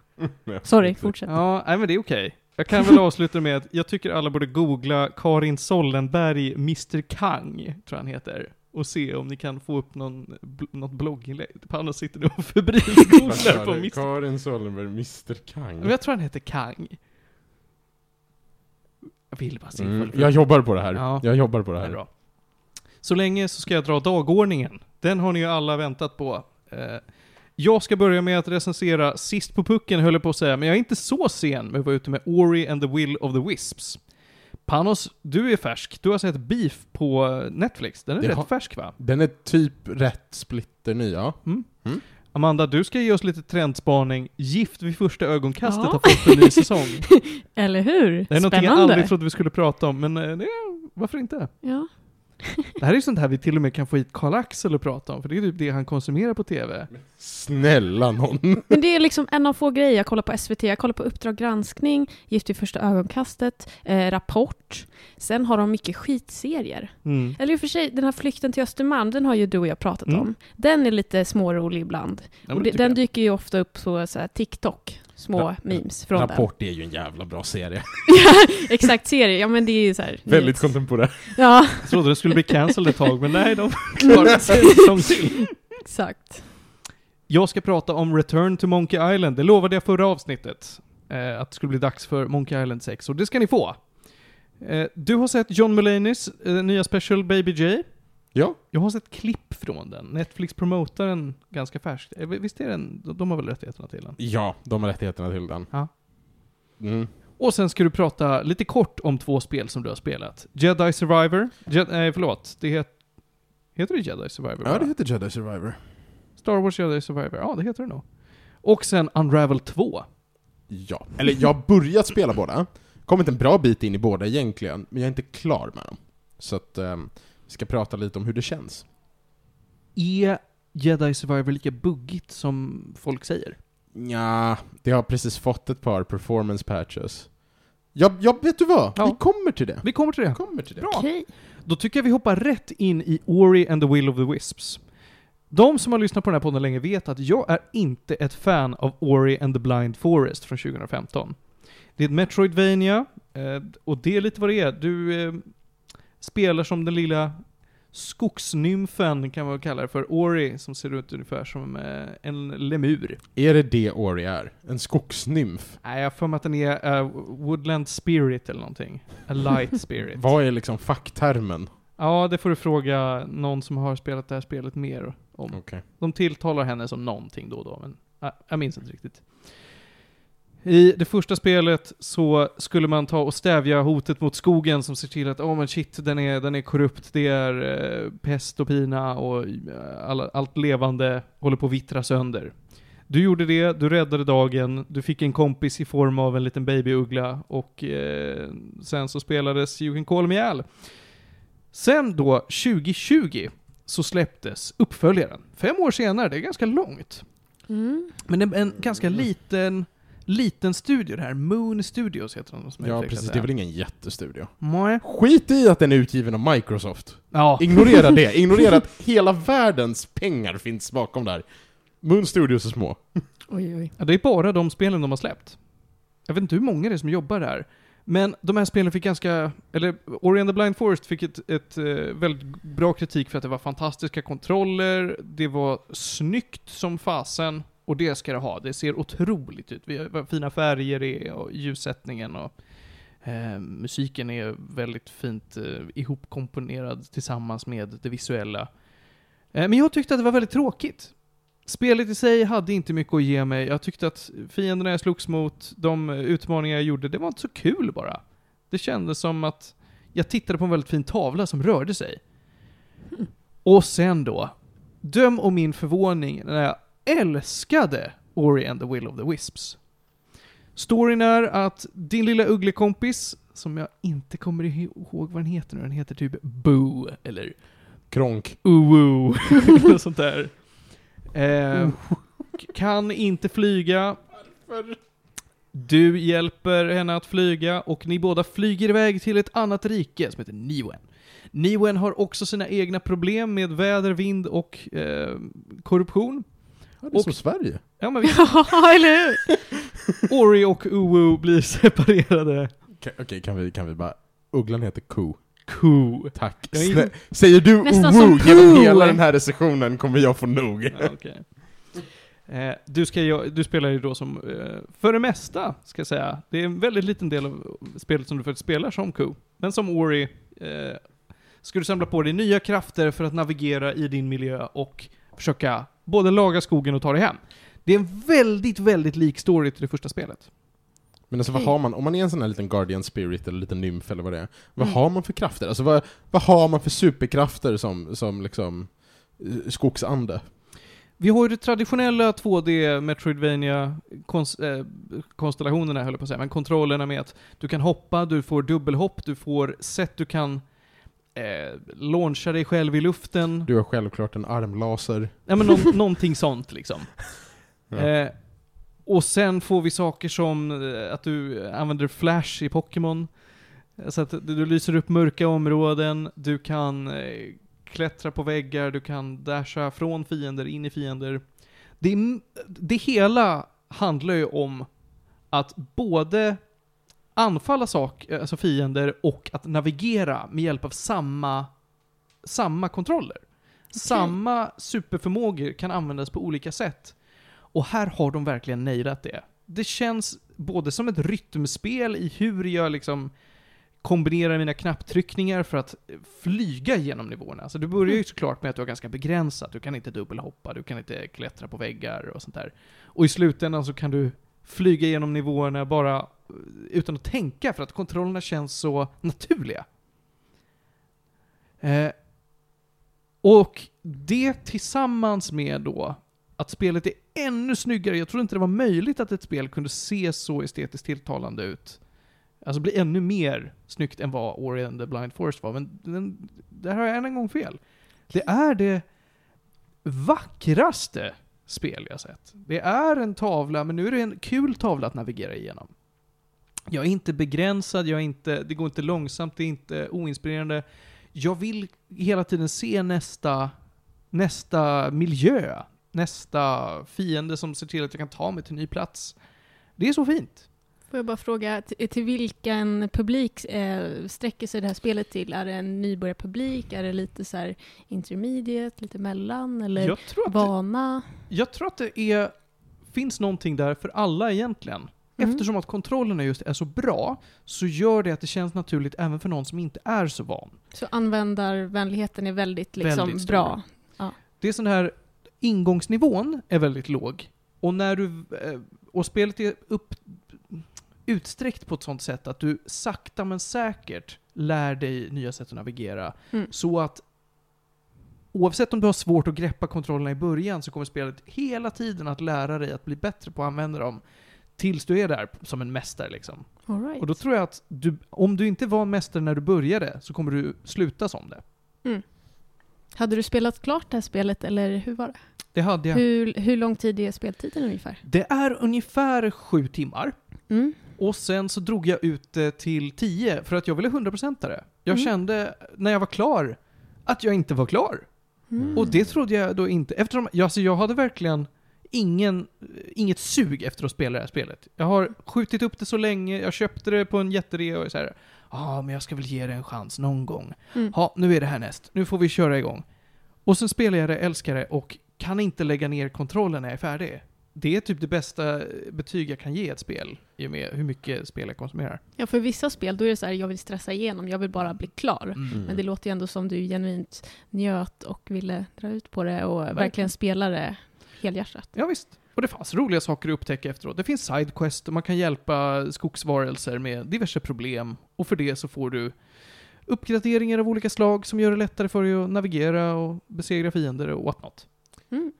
Ja, Sorry, fortsätt. Ja, nej men det är okej. Jag kan väl avsluta med att jag tycker alla borde googla Karin Sollenberg, Mr Kang, tror jag han heter. Och se om ni kan få upp någon, bl- något blogginlägg. Panos sitter nu och febrilt googlar på? Mr Karin Sollenberg, Mr Kang. Men jag tror han heter Kang. Jag vill bara se Mm, jag jobbar på det här. Ja. Jag jobbar på det Det är här. bra. Så länge så ska jag dra dagordningen. Den har ni ju alla väntat på. Eh, jag ska börja med att recensera Sist på pucken, höll jag på att säga, men jag är inte så sen med att vara ute med Ori and the Will of the Wisps. Panos, du är färsk. Du har sett Beef på Netflix. Den är Det rätt har- färsk va? Den är typ rätt splitterny, ja. Amanda, du ska ge oss lite trendspaning. Gift vid första ögonkastet Ja. har fått en ny säsong. Eller hur? Det är någonting jag Spännande. aldrig trodde vi skulle prata om, men eh, det, varför inte? Ja. Det här är ju sånt här vi till och med kan få hit Karl-Axel att prata om, för det är typ det han konsumerar på TV. Snälla någon. Men det är liksom en av få grejer. Jag kollar på SVT, jag kollar på Uppdrag granskning, Gift vid första ögonkastet, eh, Rapport. Sen har de mycket skitserier. Mm. Eller i och för sig, den här Flykten till Östermalm, den har ju du och jag pratat Mm. om. Den är lite smårolig ibland. Ja, det det, den jag. dyker ju ofta upp på så här, TikTok, små Ra- memes från Rapport är ju en jävla bra serie. den. Exakt, serie. Ja men det är ju så här. Väldigt kontemporär. Ja, Jag trodde det skulle bli cancelled ett tag, men nej, de klarade sig till. exakt. Jag ska prata om Return to Monkey Island. Det lovade jag förra avsnittet. Eh, att det skulle bli dags för Monkey Island 6, och det ska ni få. Eh, du har sett John Mulaney's eh, nya special Baby J. Ja. Jag har sett klipp från den. Netflix promotar den ganska färskt. Eh, Visst är den, de har väl rättigheterna till den? Ja, de har rättigheterna till den. Ja. Mm. Och sen ska du prata lite kort om två spel som du har spelat. Jedi Survivor. Je nej, förlåt. Det het, heter det Jedi Survivor? Ja, bara? det heter Jedi Survivor. Star Wars Jedi Survivor. Ja, det heter det nog. Och sen Unravel 2. Ja. Eller jag har börjat spela båda. Kommit en bra bit in i båda egentligen, men jag är inte klar med dem. Så att, vi ska prata lite om hur det känns. Är Jedi Survivor lika buggigt som folk säger? Ja, det har precis fått ett par performance patches. Ja, ja vet du vad? Ja. Vi kommer till det. Vi kommer till Vi det. kommer till det. Bra. Okej. Då tycker jag vi hoppar rätt in i Ori and the Will of the Wisps. De som har lyssnat på den här podden länge vet att jag är inte ett fan av Ori and the Blind Forest från 2015. Det är ett Metroidvania, eh, och det är lite vad det är. Du eh, spelar som den lilla skogsnymfen, kan man kalla det för, Ori, som ser ut ungefär som eh, en lemur. Är det det Ori är? En skogsnymf? Nej, jag har för mig att den är eh, Woodland Spirit eller någonting. A Light Spirit. Vad är liksom facktermen? Ja, det får du fråga någon som har spelat det här spelet mer om. Okej. De tilltalar henne som någonting då och då, men äh, jag minns inte riktigt. I det första spelet så skulle man ta och stävja hotet mot skogen som ser till att, åh oh, men shit, den är, den är korrupt, det är eh, pest och pina och eh, alla, allt levande håller på att vittra sönder. Du gjorde det, du räddade dagen, du fick en kompis i form av en liten babyuggla och eh, sen så spelades You Can Call Me Al. Sen då, 2020, så släpptes uppföljaren. Fem år senare, det är ganska långt. Mm. Men en, en ganska liten, liten studio det här. Moon Studios heter de som Ja, precis. Det är väl ingen jättestudio. Nej. Skit i att den är utgiven av Microsoft. Ja. Ignorera det. Ignorera att hela världens pengar finns bakom där. Moon Studios är små. Oj, oj. ja, det är bara de spelen de har släppt. Jag vet inte hur många det är som jobbar där. Men de här spelen fick ganska, eller Ori and the Blind Forest fick ett, ett eh, väldigt bra kritik för att det var fantastiska kontroller, det var snyggt som fasen, och det ska det ha. Det ser otroligt ut. Vi har, fina färger det är och ljussättningen och eh, musiken är väldigt fint eh, ihopkomponerad tillsammans med det visuella. Eh, men jag tyckte att det var väldigt tråkigt. Spelet i sig hade inte mycket att ge mig. Jag tyckte att fienderna jag slogs mot, de utmaningar jag gjorde, det var inte så kul bara. Det kändes som att jag tittade på en väldigt fin tavla som rörde sig. Och sen då, döm om min förvåning när jag älskade Ori and the Will of the Wisps. Storyn är att din lilla ugglekompis, som jag inte kommer ihåg vad den heter nu, den heter typ Boo, eller Kronk. Uwu, eller sånt där. Eh, Kan inte flyga. Du hjälper henne att flyga och ni båda flyger iväg till ett annat rike som heter Niwen. Niwen har också sina egna problem med väder, vind och eh, korruption. Ja, det är Och- som Sverige. Ja, men vi, Ja, eller hur? Ori och Uwu blir separerade. Okej, kan, vi, kan vi bara... Ugglan heter Ko. Cool. Tack. Snä- Säger du som genom hela den här recensionen kommer jag få nog. Ja, okej. Eh, du, ska, du spelar ju då som, eh, för det mesta, ska jag säga. Det är en väldigt liten del av spelet som du faktiskt spelar som Ko. Men som Ori eh, ska du samla på dig nya krafter för att navigera i din miljö och försöka både laga skogen och ta dig hem. Det är en väldigt, väldigt lik story till det första spelet. Men alltså vad har man, om man är en sån här liten Guardian Spirit eller liten nymf eller vad det är, vad Mm. har man för krafter? Alltså vad, vad har man för superkrafter som, som liksom eh, skogsande? Vi har ju det traditionella 2D Metroidvania kons- eh, konstellationerna höll jag på att säga, men kontrollerna med att du kan hoppa, du får dubbelhopp, du får sätt du kan eh, launcha dig själv i luften. Du har självklart en armlaser. Ja men nå- någonting sånt liksom. Ja. Eh, och sen får vi saker som eh, att du använder flash i Pokémon. Så att du, lyser upp mörka områden, du kan eh, klättra på väggar, du kan dasha från fiender, in i fiender. Det, det hela handlar ju om att både anfalla sak, eh, alltså fiender och att navigera med hjälp av samma, samma kontroller. Samma superförmågor kan användas på olika sätt. Och här har de verkligen nailat det. Det känns både som ett rytmspel i hur jag liksom kombinerar mina knapptryckningar för att flyga genom nivåerna. Alltså du börjar ju såklart med att du har ganska begränsat. Du kan inte dubbelhoppa, du kan inte klättra på väggar och sånt där. Och i slutändan så kan du flyga genom nivåerna bara eh, utan att tänka för att kontrollerna känns så naturliga. Eh, och det tillsammans med då att spelet är ännu snyggare. Jag trodde inte det var möjligt att ett spel kunde se så estetiskt tilltalande ut. Alltså bli ännu mer snyggt än vad Ori and the Blind Forest var. Men den, där har jag än en gång fel. Det är det vackraste spel jag sett. Det är en tavla, men nu är det en kul tavla att navigera igenom. Jag är inte begränsad, jag är inte, det går inte långsamt, det är inte oinspirerande. Jag vill hela tiden se nästa, nästa miljö, nästa fiende som ser till att jag kan ta mig till en ny plats. Det är så fint. Får jag bara fråga, till, vilken publik eh, sträcker sig det här spelet till? Är det en nybörjarpublik? Är det lite så här intermediate, lite mellan? Eller Jag att det, vana? jag tror att det är, finns någonting där för alla egentligen. Mm. Eftersom att kontrollerna just är så bra, så gör det att det känns naturligt även för någon som inte är så van. Så användarvänligheten är väldigt, liksom, Väldigt bra. Det är sån här, ingångsnivån är väldigt låg. Och när du, eh, och spelet är upp, utsträckt på ett sånt sätt att du sakta men säkert lär dig nya sätt att navigera. Mm. Så att oavsett om du har svårt att greppa kontrollerna i början så kommer spelet hela tiden att lära dig att bli bättre på att använda dem. Tills du är där som en mästare liksom. All right. Och då tror jag att du, om du inte var en mästare när du började så kommer du sluta som det. Hade du spelat klart det här spelet eller hur var det? Det hade jag. Hur, hur lång tid är speltiden ungefär? Det är ungefär sju timmar. Mm. Och sen så drog jag ut det till 10 för att jag ville 100% det. Jag Mm. kände när jag var klar att jag inte var klar. Mm. Och det trodde jag då inte. Eftersom jag, alltså jag hade verkligen ingen, inget sug efter att spela det här spelet. Jag har skjutit upp det så länge, jag köpte det på en jätterea och så här. Ja, ah, men jag ska väl ge det en chans någon gång. Mm. Nu är det här näst. Nu får vi köra igång. Och sen spelar jag det, älskar det och kan inte lägga ner kontrollen när jag är färdig. Det är typ det bästa betyg jag kan ge ett spel, i och med hur mycket spel jag konsumerar. Ja, för vissa spel då är det så här, jag vill stressa igenom, jag vill bara bli klar. Mm. Men det låter ju ändå som du genuint njöt och ville dra ut på det och verkligen, spela det helhjärtat. Ja, visst. Och det fanns roliga saker att upptäcka efteråt. Det finns sidequest och man kan hjälpa skogsvarelser med diverse problem. Och för det så får du uppgraderingar av olika slag som gör det lättare för dig att navigera och besegra fiender och whatnot. Mm.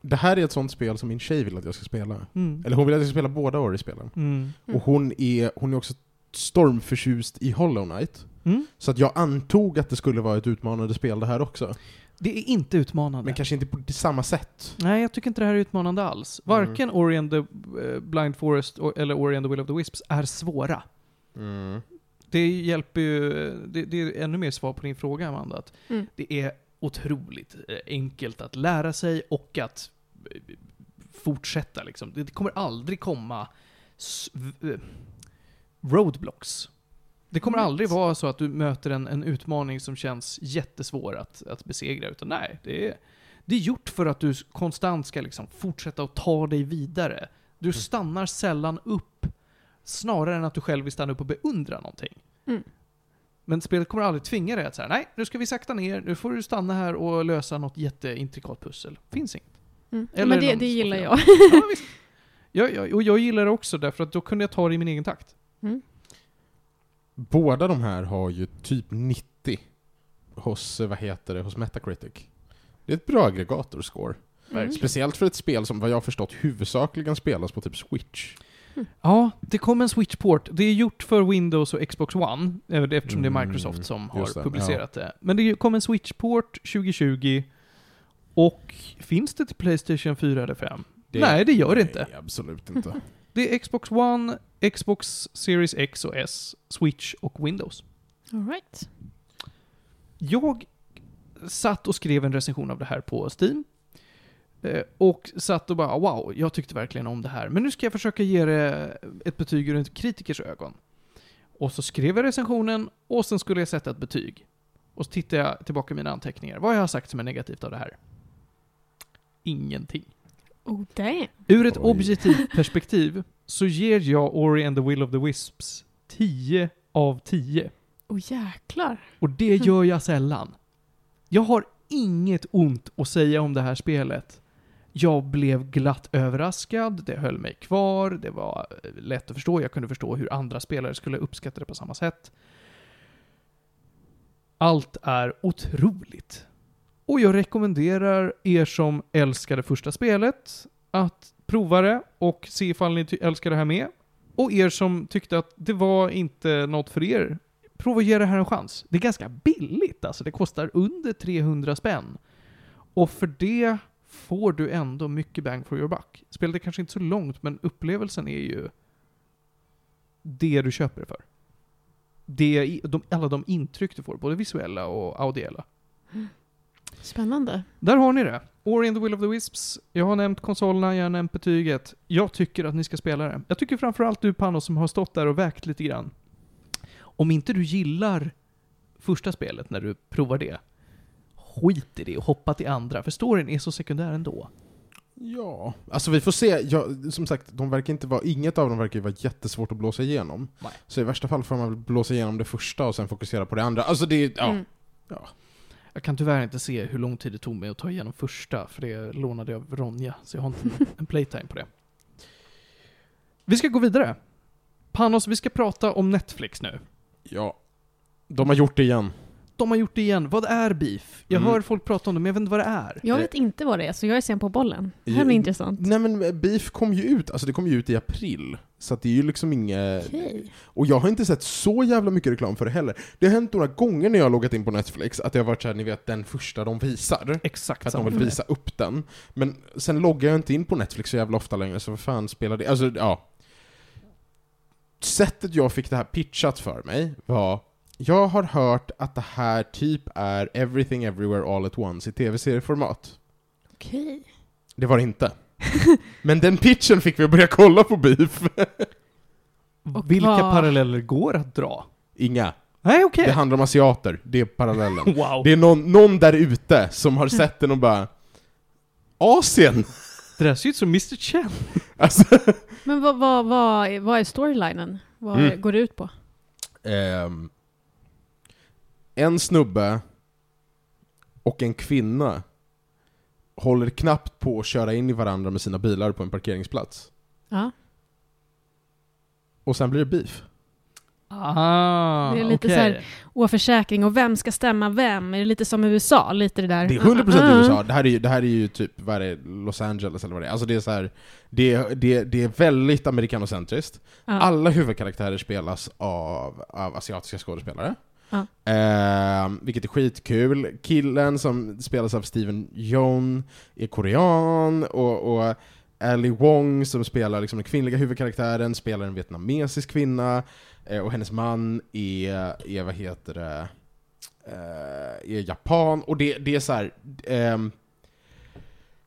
Det här är ett sånt spel som min tjej vill att jag ska spela. Mm. Eller hon vill att jag ska spela båda Ori-spelen. Mm. Mm. Och hon är, hon är också stormförtjust i Hollow Knight. Mm. Så att jag antog att det skulle vara ett utmanande spel det här också. Det är inte utmanande. Men kanske inte på samma sätt. Nej, jag tycker inte det här är utmanande alls. Varken Ori and the eh, Blind Forest eller Ori and the Will of the Wisps är svåra. Mm. Det hjälper ju, det, det är ännu mer svar på din fråga Amanda, att Mm. det är otroligt eh, enkelt att lära sig och att eh, fortsätta liksom. Det kommer aldrig komma eh, roadblocks. Det kommer aldrig vara så att du möter en, en utmaning som känns jättesvår att, att besegra, utan nej, det är, det är gjort för att du konstant ska liksom fortsätta att ta dig vidare. Du stannar sällan upp, snarare än att du själv vill stanna upp och beundra någonting. Mm. Men spelet kommer aldrig tvinga dig att säga nej, nu ska vi sakta ner, nu får du stanna här och lösa något jätteintrikat pussel. Finns inget. Mm. Eller Men det, det gillar jag. Ja, visst. Jag, jag, och jag gillar det också därför att då kunde jag ta det i min egen takt. Mm. Båda de här har ju typ 90 hos, vad heter det, hos Metacritic. Det är ett bra aggregatorscore. Mm. Speciellt för ett spel som vad jag har förstått huvudsakligen spelas på typ Switch. Ja, det kom en Switch-port. Det är gjort för Windows och Xbox One, eh, eftersom det är Mm, Microsoft som har det, publicerat det. Men det kom en Switch-port 2020, och finns det till Playstation 4 eller 5? Nej, det gör det inte. Absolut inte. Det är Xbox One, Xbox Series X och S, Switch och Windows. All right. Jag satt och skrev en recension av det här på Steam. Eh, Och satt och bara wow, jag tyckte verkligen om det här. Men nu ska jag försöka ge det ett betyg ur en kritikers ögon. Och så skrev jag recensionen och sen skulle jag sätta ett betyg. Och så tittade jag tillbaka i mina anteckningar. Vad har jag sagt som är negativt av det här? Ingenting. Oh damn. Ur ett Oj. objektivt perspektiv så ger jag Ori and the Will of the Wisps 10 av 10. Oh jäklar. Och det gör jag sällan. Jag har inget ont att säga om det här spelet. Jag blev glatt överraskad, det höll mig kvar, det var eh, lätt att förstå, jag kunde förstå hur andra spelare skulle uppskatta det på samma sätt. Allt är otroligt. Och jag rekommenderar er som älskar det första spelet att prova det och se ifall ni älskar det här med. Och er som tyckte att det var inte något för er, prova att ge det här en chans. Det är ganska billigt alltså, det kostar under 300 spänn. Och för det får du ändå mycket bang for your buck. Spelet är kanske inte så långt, men upplevelsen är ju det du köper för. Det, de, alla de intryck du får, både visuella och audiella. Spännande. Där har ni det. Ori and the Will of the Wisps. Jag har nämnt konsolerna, jag har nämnt betyget. Jag tycker att ni ska spela det. Jag tycker framförallt du Panos som har stått där och vägt lite grann. Om inte du gillar första spelet när du provar det, skit i det och hoppa till andra, för storyn är så sekundär ändå. Ja, alltså vi får se. Jag, som sagt, de verkar inte vara, inget av dem verkar vara jättesvårt att blåsa igenom. Nej. Så i värsta fall får man väl blåsa igenom det första och sen fokusera på det andra. Alltså det, ja. Mm. Jag kan tyvärr inte se hur lång tid det tog mig att ta igenom första, för det lånade jag av Ronja, så jag har inte en playtime på det. Vi ska gå vidare. Panos, vi ska prata om Netflix nu. ja. De har gjort det igen. De har gjort det igen. Vad är beef? Jag Mm. hör folk prata om det, men jag vet inte vad det är. Jag vet inte vad det är, så jag är sen på bollen. Det här blir intressant. Nej men Beef kom ju ut, alltså det kom ju ut i april. Så att det är ju liksom inget... Okej. Och jag har inte sett så jävla mycket reklam för det heller. Det har hänt några gånger när jag har loggat in på Netflix att det har varit såhär, ni vet den första de visar. Exakt att de vill visa upp den. Men sen loggar jag inte in på Netflix så jävla ofta längre, så vad fan spelar det? Alltså, ja. Sättet jag fick det här pitchat för mig var jag har hört att det här typ är Everything Everywhere All At Once i tv-serieformat. Okej. Det var det inte. Men den pitchen fick vi att börja kolla på Beef. Och Vilka vad- paralleller går att dra? Inga. Nej, okej. Det handlar om asiater, det är parallellen. Wow. Det är någon, någon där ute som har sett den och bara Asien! Det där ser ut som Mr. Chen. Alltså, Men vad, vad, vad, är- vad är storylinen? Vad Mm. går det ut på? ehm, en snubbe och en kvinna håller knappt på att köra in i varandra med sina bilar på en parkeringsplats. Ja. Och sen blir det beef. Ah, Det är lite okej. så här- Och försäkring och vem ska stämma vem? Är det lite som i USA? Lite det där... Det är 100% Ah, ah. USA, det här är, ju, det här är ju typ, vad är det, Los Angeles eller vad det är. Alltså det är så här, det, är- det, det är väldigt amerikanocentriskt. Ja. Alla huvudkaraktärer spelas av, av asiatiska skådespelare. Ja. Eh, vilket är skitkul. Killen som spelas av Steven Yeun är korean, och, och Ali Wong som spelar liksom den kvinnliga huvudkaraktären spelar en vietnamesisk kvinna, eh, och hennes man är, är vad heter det, eh, är japan, och det, det är så här. Ehm,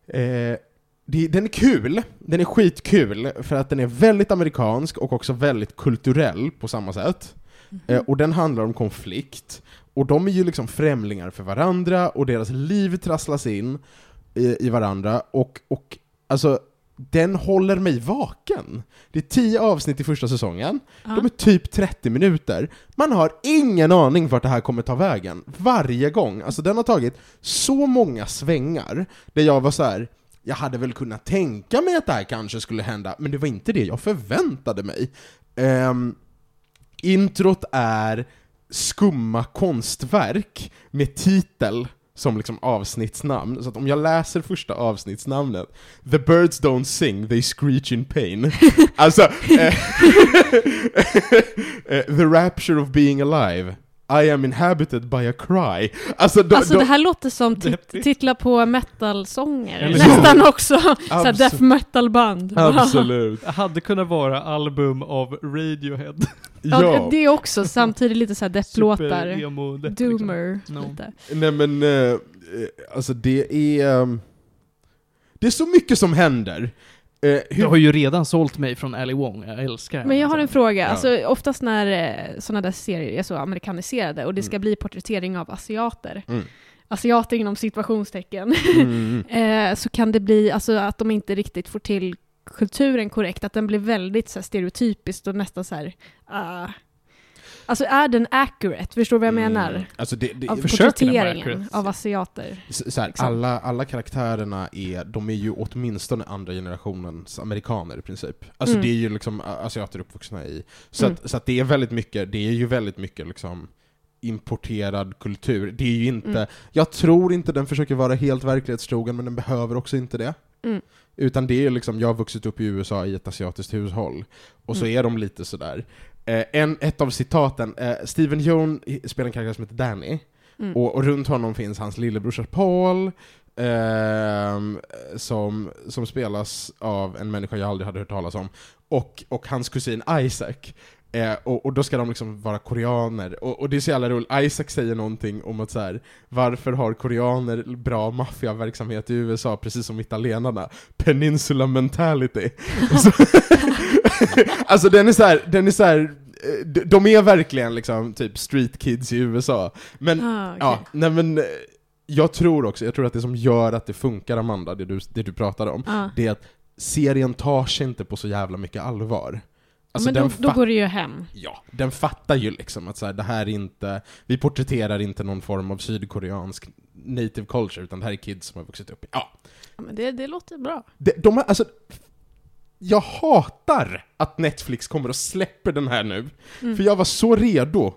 eh, det, den är kul, den är skitkul, för att den är väldigt amerikansk och också väldigt kulturell på samma sätt. Eh, och den handlar om konflikt. Och de är ju liksom främlingar för varandra, och deras liv trasslas in i, i varandra, och, och alltså, den håller mig vaken. Det är tio avsnitt i första säsongen, Ja. de är typ 30 minuter. Man har ingen aning vart det här kommer ta vägen, varje gång. Alltså den har tagit så många svängar, där jag var så här. jag hade väl kunnat tänka mig att det här kanske skulle hända, men det var inte det jag förväntade mig. Ehm, introt är skumma konstverk med titel som liksom avsnittsnamn, så att om jag läser första avsnittsnamnet The birds don't sing, they screech in pain. alltså, eh, eh, The rapture of being alive. I am inhabited by a cry. Alltså, de, Alltså de, det här låter som tit- titlar på metal-sånger. Nästan också såhär death metal-band. Absolut. Det hade kunnat vara album av Radiohead. Ja, Ja, det- är också samtidigt lite såhär depplåtar. Depp, liksom. Doomer. No. Lite. nej men, eh, eh, alltså det är... ehm, det är så mycket som händer. Eh, Du har ju redan sålt mig från Ali Wong, jag älskar henne. Men jag har en fråga. Ja. Alltså, oftast när eh, sådana där serier är så amerikaniserade och det ska Mm. bli porträttering av asiater, Mm. asiater inom situationstecken, Mm. eh, så kan det bli alltså, att de inte riktigt får till kulturen korrekt, att den blir väldigt så här, stereotypiskt och nästan så här. ah. Alltså är den accurate? Förstår du vad jag menar? Mm. Alltså det, det, Av porträtteringen av asiater. Så så här, Liksom. alla, alla karaktärerna är, de är ju åtminstone andra generationens amerikaner i princip. Alltså Mm. det är ju liksom asiater uppvuxna i. Så, Mm. att, så att det är väldigt mycket, det är ju väldigt mycket liksom importerad kultur. Det är ju inte, Mm. jag tror inte den försöker vara helt verklighetstrogen, men den behöver också inte det. Mm. Utan det är liksom, jag har vuxit upp i USA i ett asiatiskt hushåll, och så Mm. är de lite sådär. Eh, en, ett av citaten, eh, Steven Yeun spelar en karaktär som heter Danny, Mm. och, och runt honom finns hans lillebrorsa Paul, ehm, som, som spelas av en människa jag aldrig hade hört talas om, och, och hans kusin Isaac. Eh, och, och då ska de liksom vara koreaner, och, och det är så jävla roligt, Isaac säger någonting om att så här, varför har koreaner bra maffiaverksamhet i USA, precis som italienarna? Peninsula mentality. Och så, alltså den är så här, den är så här, eh, de- är verkligen liksom typ street kids i USA. Men Ah, okej. Ja, nej men eh, jag tror också, jag tror att det som gör att det funkar Amanda, det du, det du pratade om, Ah. det är att serien tar sig inte på så jävla mycket allvar. Alltså men då, den, då går det ju hem. ja, den fattar ju liksom att så här, det här är inte, vi porträtterar inte någon form av sydkoreansk native culture, utan det här är kids som har vuxit upp i, ja. Ja, men det, det låter bra. De, de har, alltså, jag hatar att Netflix kommer och släpper den här nu, Mm. för jag var så redo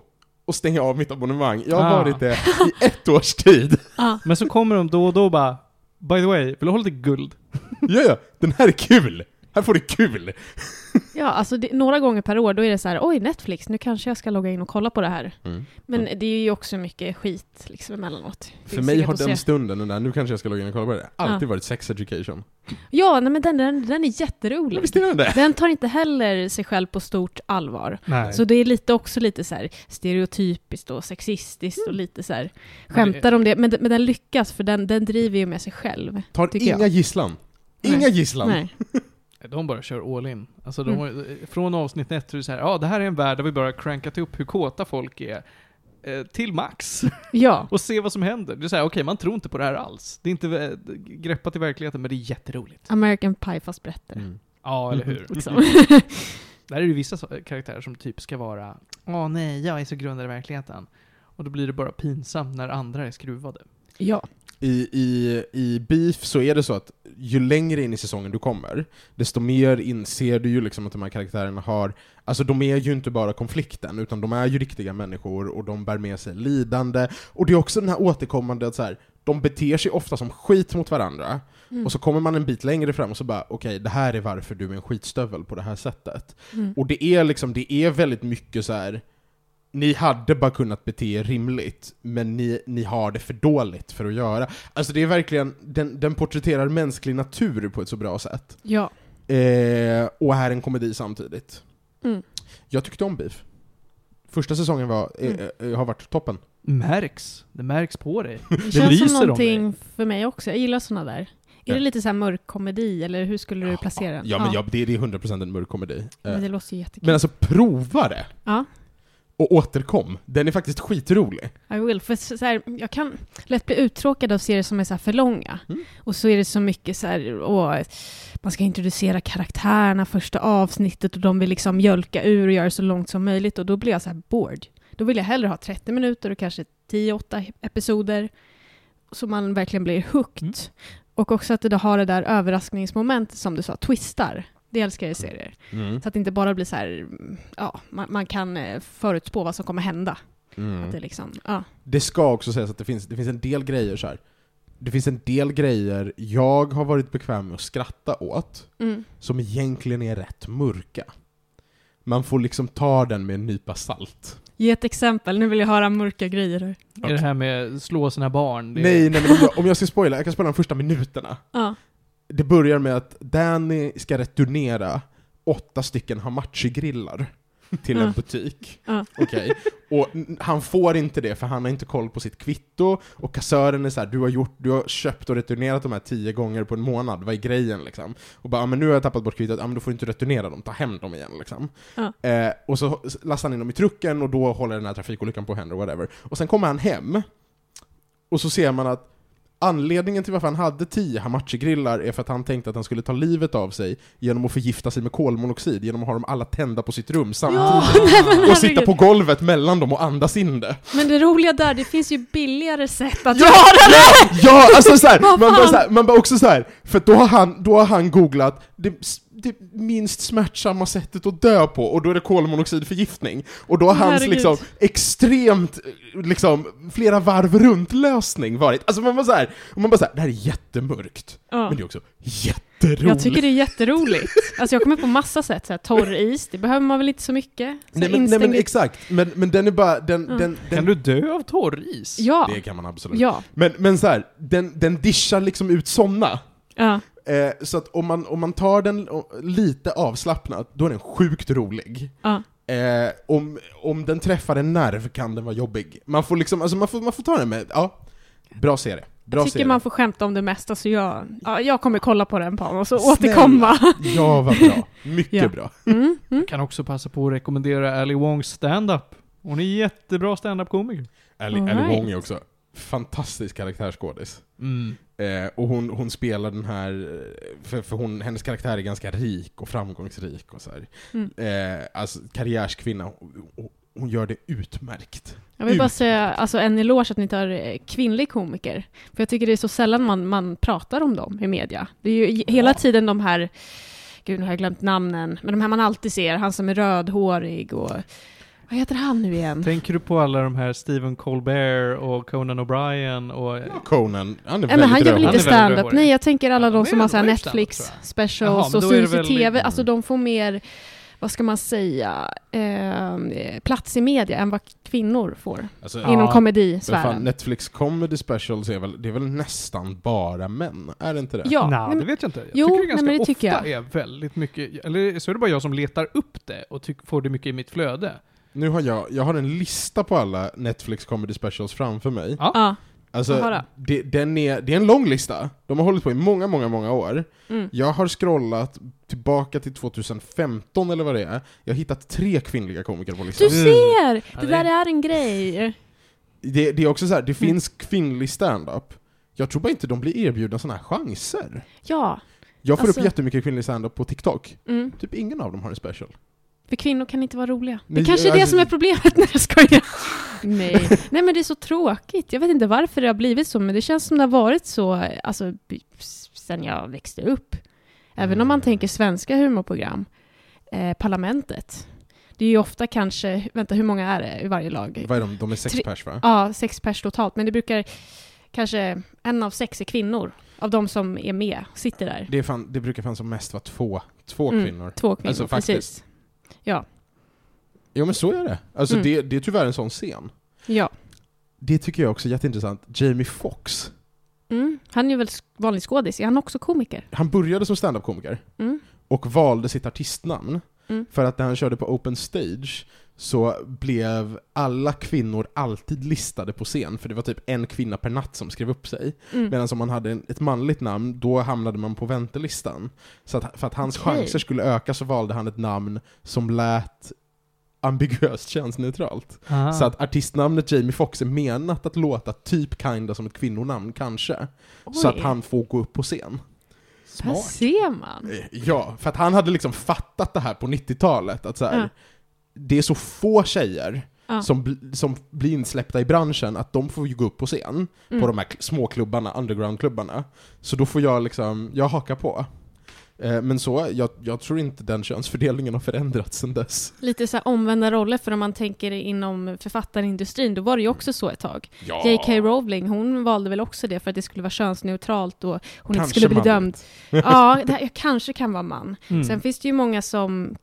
att stänga av mitt abonnemang. Jag har Ah. varit det i ett års tid. Ah. Men så kommer de då och då bara By the way, vill du ha lite guld? Ja, ja, den här är kul! Här får du kul! Ja, alltså det, några gånger per år då är det så här, oj Netflix, nu kanske jag ska logga in och kolla på det här. Men det är ju också mycket skit liksom emellanåt. För mig har den se. stunden, den där, nu kanske jag ska logga in och kolla på det, alltid varit sex education. Ja, nej, men den, den, den är Ja, jätterolig. visst är den det? Den tar inte heller sig själv på stort allvar. Nej. Så det är lite också lite så här stereotypiskt och sexistiskt Mm. och lite så här skämtar om det. Men, men den lyckas för den, den driver ju med sig själv. Tar inga jag. gisslan. Nej. Inga gisslan. Nej. De bara kör all in. Alltså de Mm. har, från avsnitt ett så är det så här, ja det här är en värld där vi bara crankat upp hur kåta folk är. eh, Till max. Ja. och se vad som händer. Det är såhär, okej man tror inte på det här alls. Det är inte eh, greppat i verkligheten, men det är jätteroligt. American Pie fast berättare. Mm. Ja, eller hur? Liksom. Där är det vissa så- karaktärer som typ ska vara Åh nej, jag är så grundad i verkligheten. Och då blir det bara pinsamt när andra är skruvade. ja. I, i, I Beef så är det så att ju längre in i säsongen du kommer, desto mer inser du ju liksom att de här karaktärerna har, alltså de är ju inte bara konflikten, utan de är ju riktiga människor och de bär med sig lidande, och det är också den här återkommande att så här, de beter sig ofta som skit mot varandra, Mm. och så kommer man en bit längre fram och så bara okej, det här är varför du är en skitstövel på det här sättet. Mm. Och det är liksom, det är väldigt mycket så här. Ni hade bara kunnat bete er rimligt, men ni, ni har det för dåligt för att göra. Alltså det är verkligen, den, den porträtterar mänsklig natur på ett så bra sätt. Ja. Eh, och är en komedi samtidigt. Mm. Jag tyckte om Beef. Första säsongen var, eh, Mm. eh, har varit toppen. Märks. Det märks på dig. Det Det känns lyser som om någonting för mig också. Jag gillar såna där. Är det lite så här mörk komedi, eller hur skulle du placera den? Ja, men ja, det, det är 100% en mörk komedi. Eh, Men det låter ju jättekul. men alltså, prova det! ja, Och återkom. Den är faktiskt skitrolig. I will. För så här, jag kan lätt bli uttråkad av serier som är så här för långa. Mm. Och så är det så mycket så här, åh, man ska introducera karaktärerna första avsnittet och de vill liksom mjölka ur och göra så långt som möjligt och då blir jag så här bored. Då vill jag hellre ha 30 minuter och kanske 10-8 episoder så man verkligen blir hooked. Mm. Och också att det har det där överraskningsmomentet som du sa, twistar. Det älskar jag i serier. Mm. Så att det inte bara blir så här, ja, man, man kan eh, förutspå vad som kommer hända. Mm. Att det liksom, ja. Det ska också sägas att det finns, det finns en del grejer så här. Det finns en del grejer jag har varit bekväm med att skratta åt, Mm. som egentligen är rätt mörka. Man får liksom ta den med en nypa salt. Ge ett exempel, nu vill jag höra mörka grejer. Är det här med slå sina barn? Nej, nej men om jag, om jag ska spoila, jag kan spoila de första minuterna. Ja. Det börjar med att Danny ska returnera åtta stycken Hamachi-grillar till en butik. Okej? Och han får inte det för han har inte koll på sitt kvitto, och kassören är så här, du har, gjort, du har köpt och returnerat de här tio gånger på en månad, vad är grejen liksom? Och bara, "Ja, men nu har jag tappat bort kvittot, men då får du inte returnera dem, ta hem dem igen liksom. Ja. Eh, och så lastar han in dem i trucken och då håller den här trafikolyckan på att hända, whatever. Och sen kommer han hem, och så ser man att Anledningen till varför han hade 10 Hamachi-grillar är för att han tänkte att han skulle ta livet av sig genom att förgifta sig med kolmonoxid, genom att ha dem alla tända på sitt rum samtidigt. Ja, nej, och sitta på golvet mellan dem och andas in det. Men det roliga där, det finns ju billigare sätt att Ja! göra det! Ja, alltså såhär, Vad man bara fan? såhär, man bara också såhär, för då har han, då har han googlat det, det minst smärtsamma sättet att dö på, och då är det kolmonoxidförgiftning. Och då har hans liksom extremt, liksom, flera varv runt-lösning varit, alltså man bara såhär, och man bara såhär, det här är jättemörkt, Ja. men det är också jätteroligt. Jag tycker det är jätteroligt. Alltså jag kommer på massa sätt, så här, torr is, det behöver man väl inte så mycket. Så Nej men, nej men exakt, men, men den är bara, den, Ja. den, den Kan du dö av torris? Ja, Det kan man absolut. ja, Men, men så här, den, den dishar liksom ut såna. ja. Eh, så att om man, om man tar den o- lite avslappnat, då är den sjukt rolig. ja. Eh, om, om den träffar en nerv kan den vara jobbig. Man får liksom, alltså man får, man får ta den med, ja. Bra serie. Bra Jag tycker serie. man får skämta om det mesta, så jag, ja, jag kommer kolla på den på och så Snälla. återkomma. Ja, vad bra. Mycket Ja. bra. Mm, mm. Kan också passa på att rekommendera Ali Wongs stand-up. Hon är jättebra stand-up-komiker. Ali, All Ali right. Wong är också fantastisk karaktärsskådis. Mm. Eh, och hon, hon spelar den här, för, för hon, hennes karaktär är ganska rik och framgångsrik och så här. Mm. Eh, alltså karriärskvinna, hon, hon- gör det utmärkt. Jag vill bara Ut. säga alltså, en eloge att ni tar eh, kvinnlig komiker. För jag tycker det är så sällan man, man pratar om dem i media. Det är ju hela tiden de här, gud nu har jag glömt namnen, men de här man alltid ser, han som är rödhårig och vad heter han nu igen? Tänker du på alla de här Stephen Colbert och Conan O'Brien och... Conan, han är Nej, men han gör väl inte stand-up? Nej, jag tänker alla Ja, de men som har så Netflix specials Jaha, men och syns i TV. Alltså de får mer, vad ska man säga, eh, plats i media än vad kvinnor får. Alltså, Ja. Inom men fan, komedisfären. Netflix comedy specials är väl, det är väl nästan bara män? Är det inte det? Ja, Nej, nej, det men- vet jag inte. Jag Jo, tycker det nej, ganska men det ofta jag. är väldigt mycket, eller så är det bara jag som letar upp det och tyck, får det mycket i mitt flöde. Nu har jag, jag har en lista på alla Netflix comedy specials framför mig. Ja. ja. Alltså, det, den är, det är en lång lista. De har hållit på i många, många, många år. Mm. Jag har scrollat tillbaka till 2015 eller vad det är. Jag har hittat tre kvinnliga komiker på listan. Du ser! Ja, Det det- där är en grej. Det, det är också så här, det Mm. finns kvinnlig stand-up. Jag tror bara inte de blir erbjudna sådana här chanser. Ja. Jag får Alltså- upp jättemycket kvinnlig stand-up på TikTok. Mm. Typ ingen av dem har en special. För kvinnor kan inte vara roliga. Det Nej, kanske är det alltså- som är problemet när jag skojar. Nej. Nej men det är så tråkigt. Jag vet inte varför det har blivit så, men det känns som det har varit så alltså, sen jag växte upp. Även om man tänker svenska humorprogram, eh, Parlamentet. Det är ju ofta kanske, vänta hur många är det i varje lag? Vad är de? De är sex Tre- pers va? Ja, sex pers totalt, men det brukar kanske en av sex är kvinnor av de som är med, sitter där. Det, fan, det brukar fan som mest vara två, två Mm. kvinnor. Två kvinnor, Alltså, faktiskt. precis. Ja, Jo men så är det. Alltså Mm. det, det är tyvärr en sån scen. ja. Det tycker jag också är jätteintressant. Jamie Foxx, Mm. Han är ju väl vanlig skådis, är han också komiker? han började som standup-komiker Mm. och valde sitt artistnamn Mm. för att när han körde på open stage så blev alla kvinnor alltid listade på scen, för det var typ en kvinna per natt som skrev upp sig. Mm. Medan om man hade ett manligt namn, då hamnade man på väntelistan. Så att, för att hans Okej. chanser skulle öka så valde han ett namn som lät ambiguöst könsneutralt. Ah. Så att artistnamnet Jamie Foxx är menat att låta typ kinda som ett kvinnonamn, kanske. Så att Oj. han får gå upp på scen. Där ser man. Eh, Ja, för att han hade liksom fattat det här på 90-talet, att så här, Ja. Det är så få tjejer Ja. som, bl- som blir insläppta i branschen att de får ju gå upp på scen Mm. på de här kl- småklubbarna, undergroundklubbarna. Så då får jag liksom, jag hakar på. Eh, Men så, jag, jag tror inte den könsfördelningen har förändrats sedan dess. Lite så här omvända roller, för om man tänker inom författarindustrin, då var det ju också så ett tag. Ja. J.K. Rowling, hon valde väl också det för att det skulle vara könsneutralt och hon inte Kanske skulle bli man. dömd. Ja, det här, kanske kan vara man. Mm. Sen finns det ju många som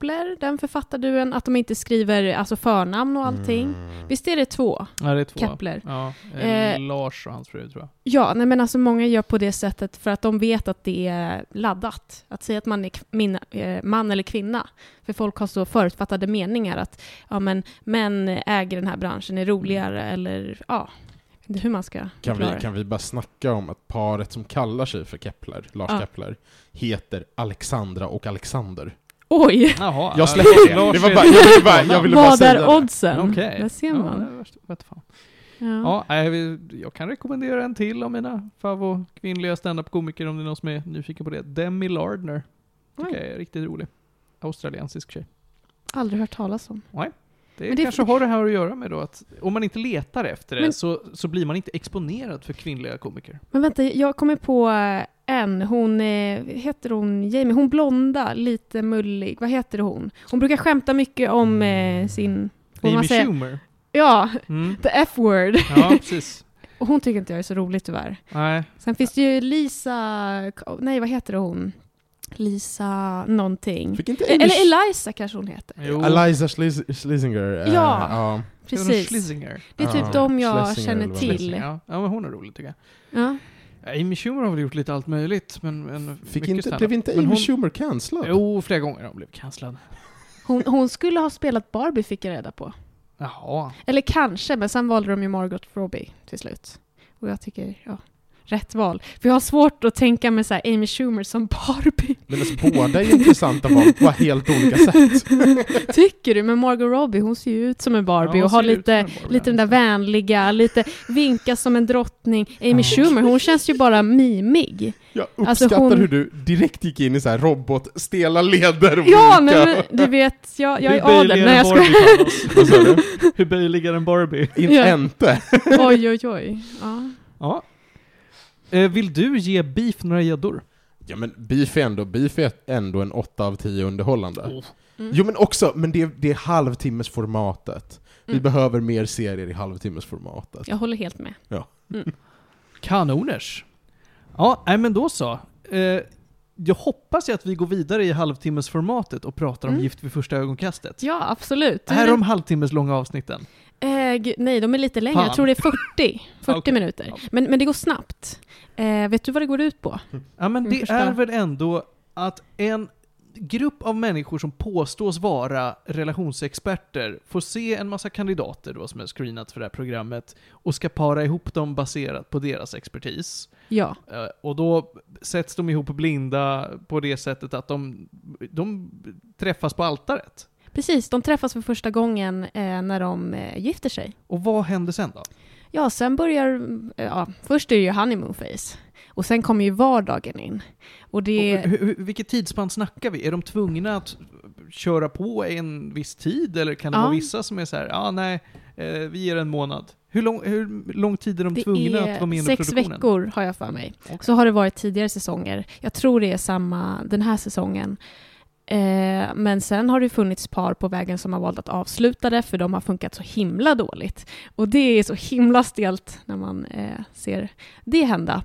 Kepler, den författarduon, att de inte skriver alltså förnamn och allting. Mm. Visst är det två? Ja, det är två. Kepler. Ja, Eh, eh, Lars och hans fru tror jag. Ja, nej men alltså många gör på det sättet för att de vet att det är laddat. Att säga att man är min, eh, man eller kvinna. För folk har så förutfattade meningar att ja, men män äger den här branschen, är roligare eller ja, hur man ska Kan vi, det. kan vi bara snacka om att paret som kallar sig för Kepler, Lars Ja. Kepler, heter Alexandra och Alexander. Oj! Jaha, Jag släpper det. Lars Det var är- bara, jag ville bara, jag ville bara Vad säga är det. oddsen? Okej. Där ser Ja, man. Ja. Ja, nej, vi- jag kan rekommendera en till av mina favvo kvinnliga standup-komiker om det är någon som är nyfiken på det. Demi Lardner. Tycker Oj. jag är riktigt rolig. Australiensisk tjej. Aldrig hört talas om. Det, Men det- kanske har det här att göra med då att om man inte letar efter det Men- så, så blir man inte exponerad för kvinnliga komiker. Men vänta, jag kommer på eh, en. Hon, eh, heter hon Jamie? Hon blonda, lite mullig. Vad heter hon? Hon brukar skämta mycket om eh, sin... Får man Amy? Schumer. Ja, Mm. the F-word. Ja, precis. Och hon tycker inte jag är så rolig tyvärr. Nej. Sen finns det ju Lisa... Nej, vad heter hon? Lisa någonting. Fick inte Eh, Eller Eliza kanske hon heter. Jo. Eliza Schlis- Schlesinger. eh, Ja. hon Precis. Schlesinger? Det är typ Ja, de jag Schlesinger känner till. Ja. ja, men hon är rolig tycker jag. Ja. Amy Schumer har väl gjort lite allt möjligt, men, men Fick inte, blev inte Men Amy hon- Schumer cancellad? Jo, flera gånger har hon blivit cancellad. Hon, hon skulle ha spelat Barbie fick jag reda på. Jaha. Eller kanske, men sen valde de ju Margot Robbie till slut. Och jag tycker, ja, rätt val. För jag har svårt att tänka mig så här Amy Schumer som Barbie. Men alltså, båda är intressanta val på helt olika sätt. Tycker du? Men Margot Robbie, hon ser ju ut som en Barbie Ja, och har lite, Barbie, lite den där vänliga, lite vinka som en drottning. Amy Ja. Schumer, hon känns ju bara mimig. Jag Alltså, uppskattar hon- hur du direkt gick in i så här robot, stela leder och Ja, nej, men du vet, jag, jag Hur är adel. böjlig Nej, är jag en ska... Hur böjlig är en Barbie? In, Ja. Inte. Oj, oj, oj. Ja. Ja. Eh, vill du ge Beef några gäddor? Ja men beef är ändå, beef är ändå en 8 av 10 underhållande. Mm. Jo men också, men det, det är halvtimmesformatet. Vi Mm. behöver mer serier i halvtimmesformatet. Jag håller helt med. Kanoners. Ja, nej men då så. Eh, jag hoppas ju att vi går vidare i halvtimmesformatet och pratar om Mm. Gift vid första ögonkastet. Ja, absolut. Här är de halvtimmeslånga avsnitten. Eh, nej, de är lite längre. Fan. Jag tror det är 40, 40 Okej. minuter. Men, men det går snabbt. Eh, vet du vad det går ut på? Ja men Mm, det förstår. är väl ändå att en grupp av människor som påstås vara relationsexperter får se en massa kandidater då som är screenat för det här programmet och ska para ihop dem baserat på deras expertis. Ja. Eh, Och då sätts de ihop blinda på det sättet att de, de träffas på altaret. Precis, de träffas för första gången eh, när de eh, gifter sig. Och vad händer sen då? Ja, sen börjar... eh, Ja, först är det ju honeymoon phase. Och sen kommer ju vardagen in. Och det... Och hur, hur, vilket tidsspann snackar vi? Är de tvungna att köra på en viss tid? Eller kan det Ja. vara vissa som är så här, ja ah, nej, eh, vi ger en månad. Hur lång, hur lång tid är de Det tvungna att vara är med sex produktionen? veckor har jag för mig. Okej. Så har det varit tidigare säsonger. Jag tror det är samma den här säsongen. Eh, men sen har det funnits par på vägen som har valt att avsluta det för de har funkat så himla dåligt. Och det är så himla stelt när man eh, ser det hända.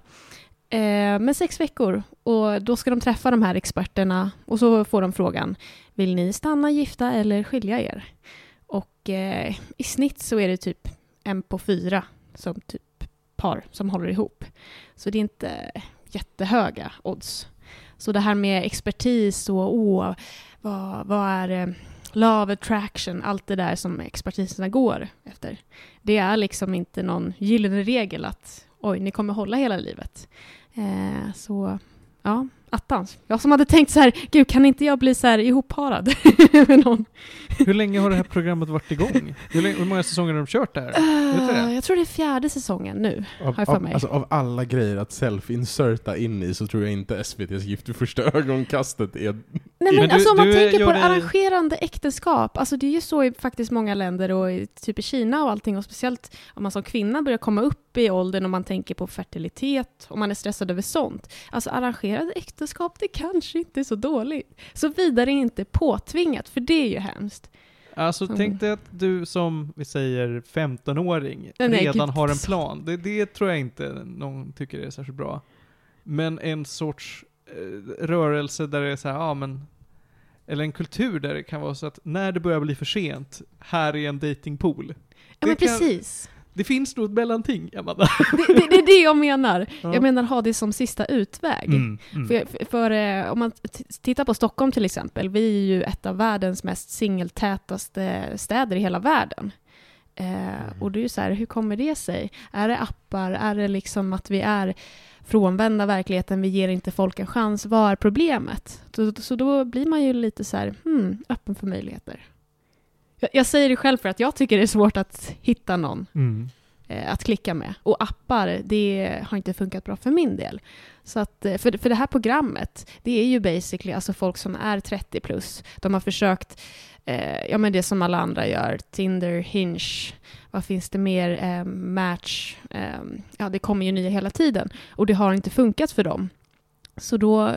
Eh, men sex veckor och då ska de träffa de här experterna och så får de frågan Vill ni stanna gifta eller skilja er? Och eh, i snitt så är det typ en på fyra som typ par som håller ihop. Så det är inte jättehöga odds. Så det här med expertis och åh, vad, vad är eh, love attraction, allt det där som expertiserna går efter. Det är liksom inte någon gyllene regel att oj, ni kommer hålla hela livet. Eh, så ja, attans. Jag som hade tänkt så här, gud kan inte jag bli så här ihopparad med någon? Hur länge har det här programmet varit igång? Hur, länge, hur många säsonger har de kört det här? Det? Eh, jag tror det är fjärde säsongen nu. Av, Har jag för av, mig. alltså, av alla grejer att self-inserta in i så tror jag inte SVT's Gift vid första ögonkastet är... Nej men, Men du- alltså om man du tänker på gjorde- arrangerande äktenskap, alltså det är ju så i faktiskt många länder och i, typ i Kina och allting och speciellt om man som kvinna börjar komma upp i åldern och man tänker på fertilitet och man är stressad över sånt. Alltså arrangerade äktenskap, det kanske inte är så dåligt. Såvida det inte är påtvingat, för det är ju hemskt. Alltså Mm. tänk dig att du som, vi säger 15-åring, Nej, nej, redan gud, har en plan. Det, det tror jag inte någon tycker är särskilt bra. Men en sorts eh, rörelse där det är så här, ja men, eller en kultur där det kan vara så att när det börjar bli för sent, här är en datingpool. Ja Det men kan- precis. Det finns nog ett mellanting, Amanda. Det, det, det är det jag menar. Ja. Jag menar ha det som sista utväg. Mm, mm. För, för, eh, om man tittar på Stockholm till exempel, vi är ju ett av världens mest singeltätaste städer i hela världen. Eh, och det är ju så här, hur kommer det sig? Är det appar? Är det liksom att vi är frånvända verkligheten, vi ger inte folk en chans? Vad är problemet? Så, så då blir man ju lite så här, hmm, öppen för möjligheter. Jag, jag säger det själv för att jag tycker det är svårt att hitta någon Mm. eh, att klicka med. Och appar, det har inte funkat bra för min del. Så att, eh, för, för det här programmet, det är ju basically alltså folk som är 30 plus. De har försökt, eh, ja men det som alla andra gör, Tinder, Hinge, vad finns det mer, eh, Match, eh, ja det kommer ju nya hela tiden. Och det har inte funkat för dem. Så, då,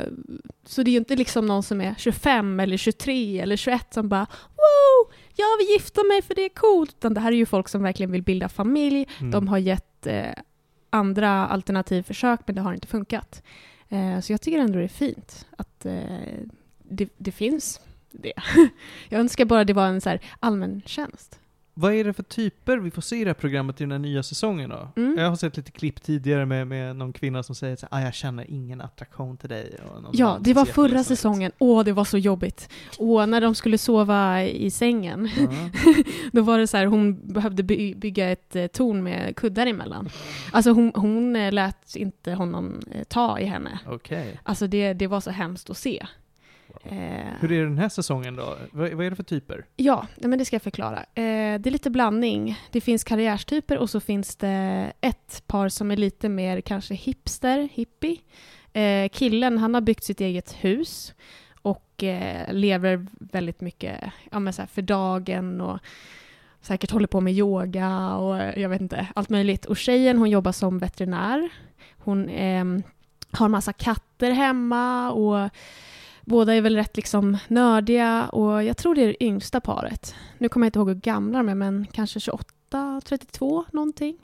så det är ju inte liksom någon som är 25 eller 23 eller 21 som bara wow, jag vill gifta mig för det är coolt. Utan det här är ju folk som verkligen vill bilda familj. Mm. De har gett eh, andra alternativförsök men det har inte funkat. Eh, så jag tycker ändå det är fint att eh, det, det finns det. jag önskar bara det var en så här allmän tjänst. Vad är det för typer vi får se i det här programmet i den här nya säsongen då? Mm. Jag har sett lite klipp tidigare med, med någon kvinna som säger att ah, jag känner ingen attraktion till dig. Ja, det var förra säsongen. Åh, det var så jobbigt. Och när de skulle sova i sängen, Ja. då var det så här, hon behövde by- bygga ett eh, torn med kuddar emellan. Alltså hon, hon eh, lät inte honom eh, ta i henne. Okej. Alltså det, det var så hemskt att se. Eh, Hur är den här säsongen då? Vad, vad är det för typer? Ja, men det ska jag förklara. Eh, det är lite blandning. Det finns karriärstyper och så finns det ett par som är lite mer kanske hipster, hippie. Eh, killen, han har byggt sitt eget hus och eh, lever väldigt mycket ja, men så för dagen och säkert håller på med yoga och eh, jag vet inte, allt möjligt. Och tjejen, hon jobbar som veterinär. Hon ehm, har massa katter hemma och Båda är väl rätt liksom nördiga och jag tror det är det yngsta paret. Nu kommer jag inte ihåg hur gamla de är, men kanske 28, 32 någonting.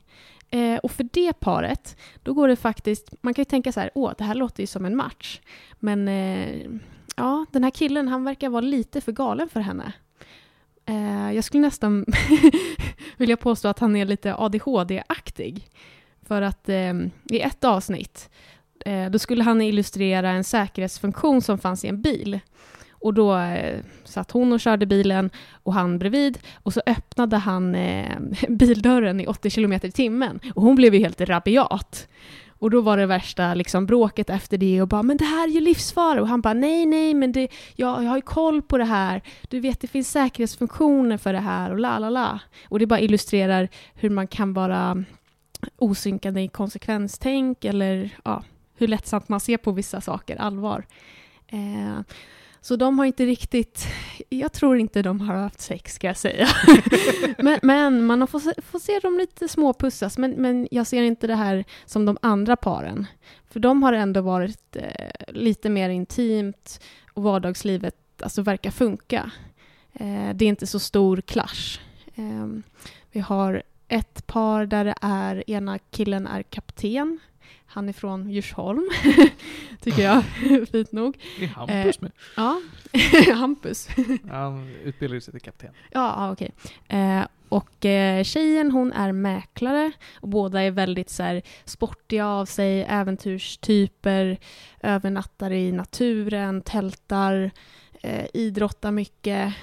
Eh, och för det paret, då går det faktiskt... Man kan ju tänka så här, åh, det här låter ju som en match. Men eh, ja, den här killen, han verkar vara lite för galen för henne. Eh, jag skulle nästan vilja påstå att han är lite ADHD-aktig. För att eh, i ett avsnitt eh, då skulle han illustrera en säkerhetsfunktion som fanns i en bil. Och då eh, satt hon och körde bilen och han bredvid och så öppnade han eh, bildörren i 80 km i timmen och hon blev ju helt rabiat. Och då var det värsta liksom, bråket efter det och bara “men det här är ju livsfara” och han bara “nej, nej, men det, jag, jag har ju koll på det här. Du vet, det finns säkerhetsfunktioner för det här” och la la la. Och det bara illustrerar hur man kan vara osynkade i konsekvenstänk eller ja, hur lättsamt man ser på vissa saker, allvar. Eh, så de har inte riktigt, jag tror inte de har haft sex ska jag säga. men, men, man får se, får se dem lite småpussas, men, men jag ser inte det här som de andra paren. För de har ändå varit eh, lite mer intimt och vardagslivet alltså, verkar funka. Eh, det är inte så stor clash. Eh, vi har ett par där det är ena killen är kapten. Han är från Djursholm, tycker jag. Fint nog. Det är Hampus med. Ja, Hampus. Han utbildade sig till kapten. Ja, okej. Eh, och eh, tjejen hon är mäklare och båda är väldigt så här, sportiga av sig, äventyrstyper, övernattar i naturen, tältar, eh, idrottar mycket.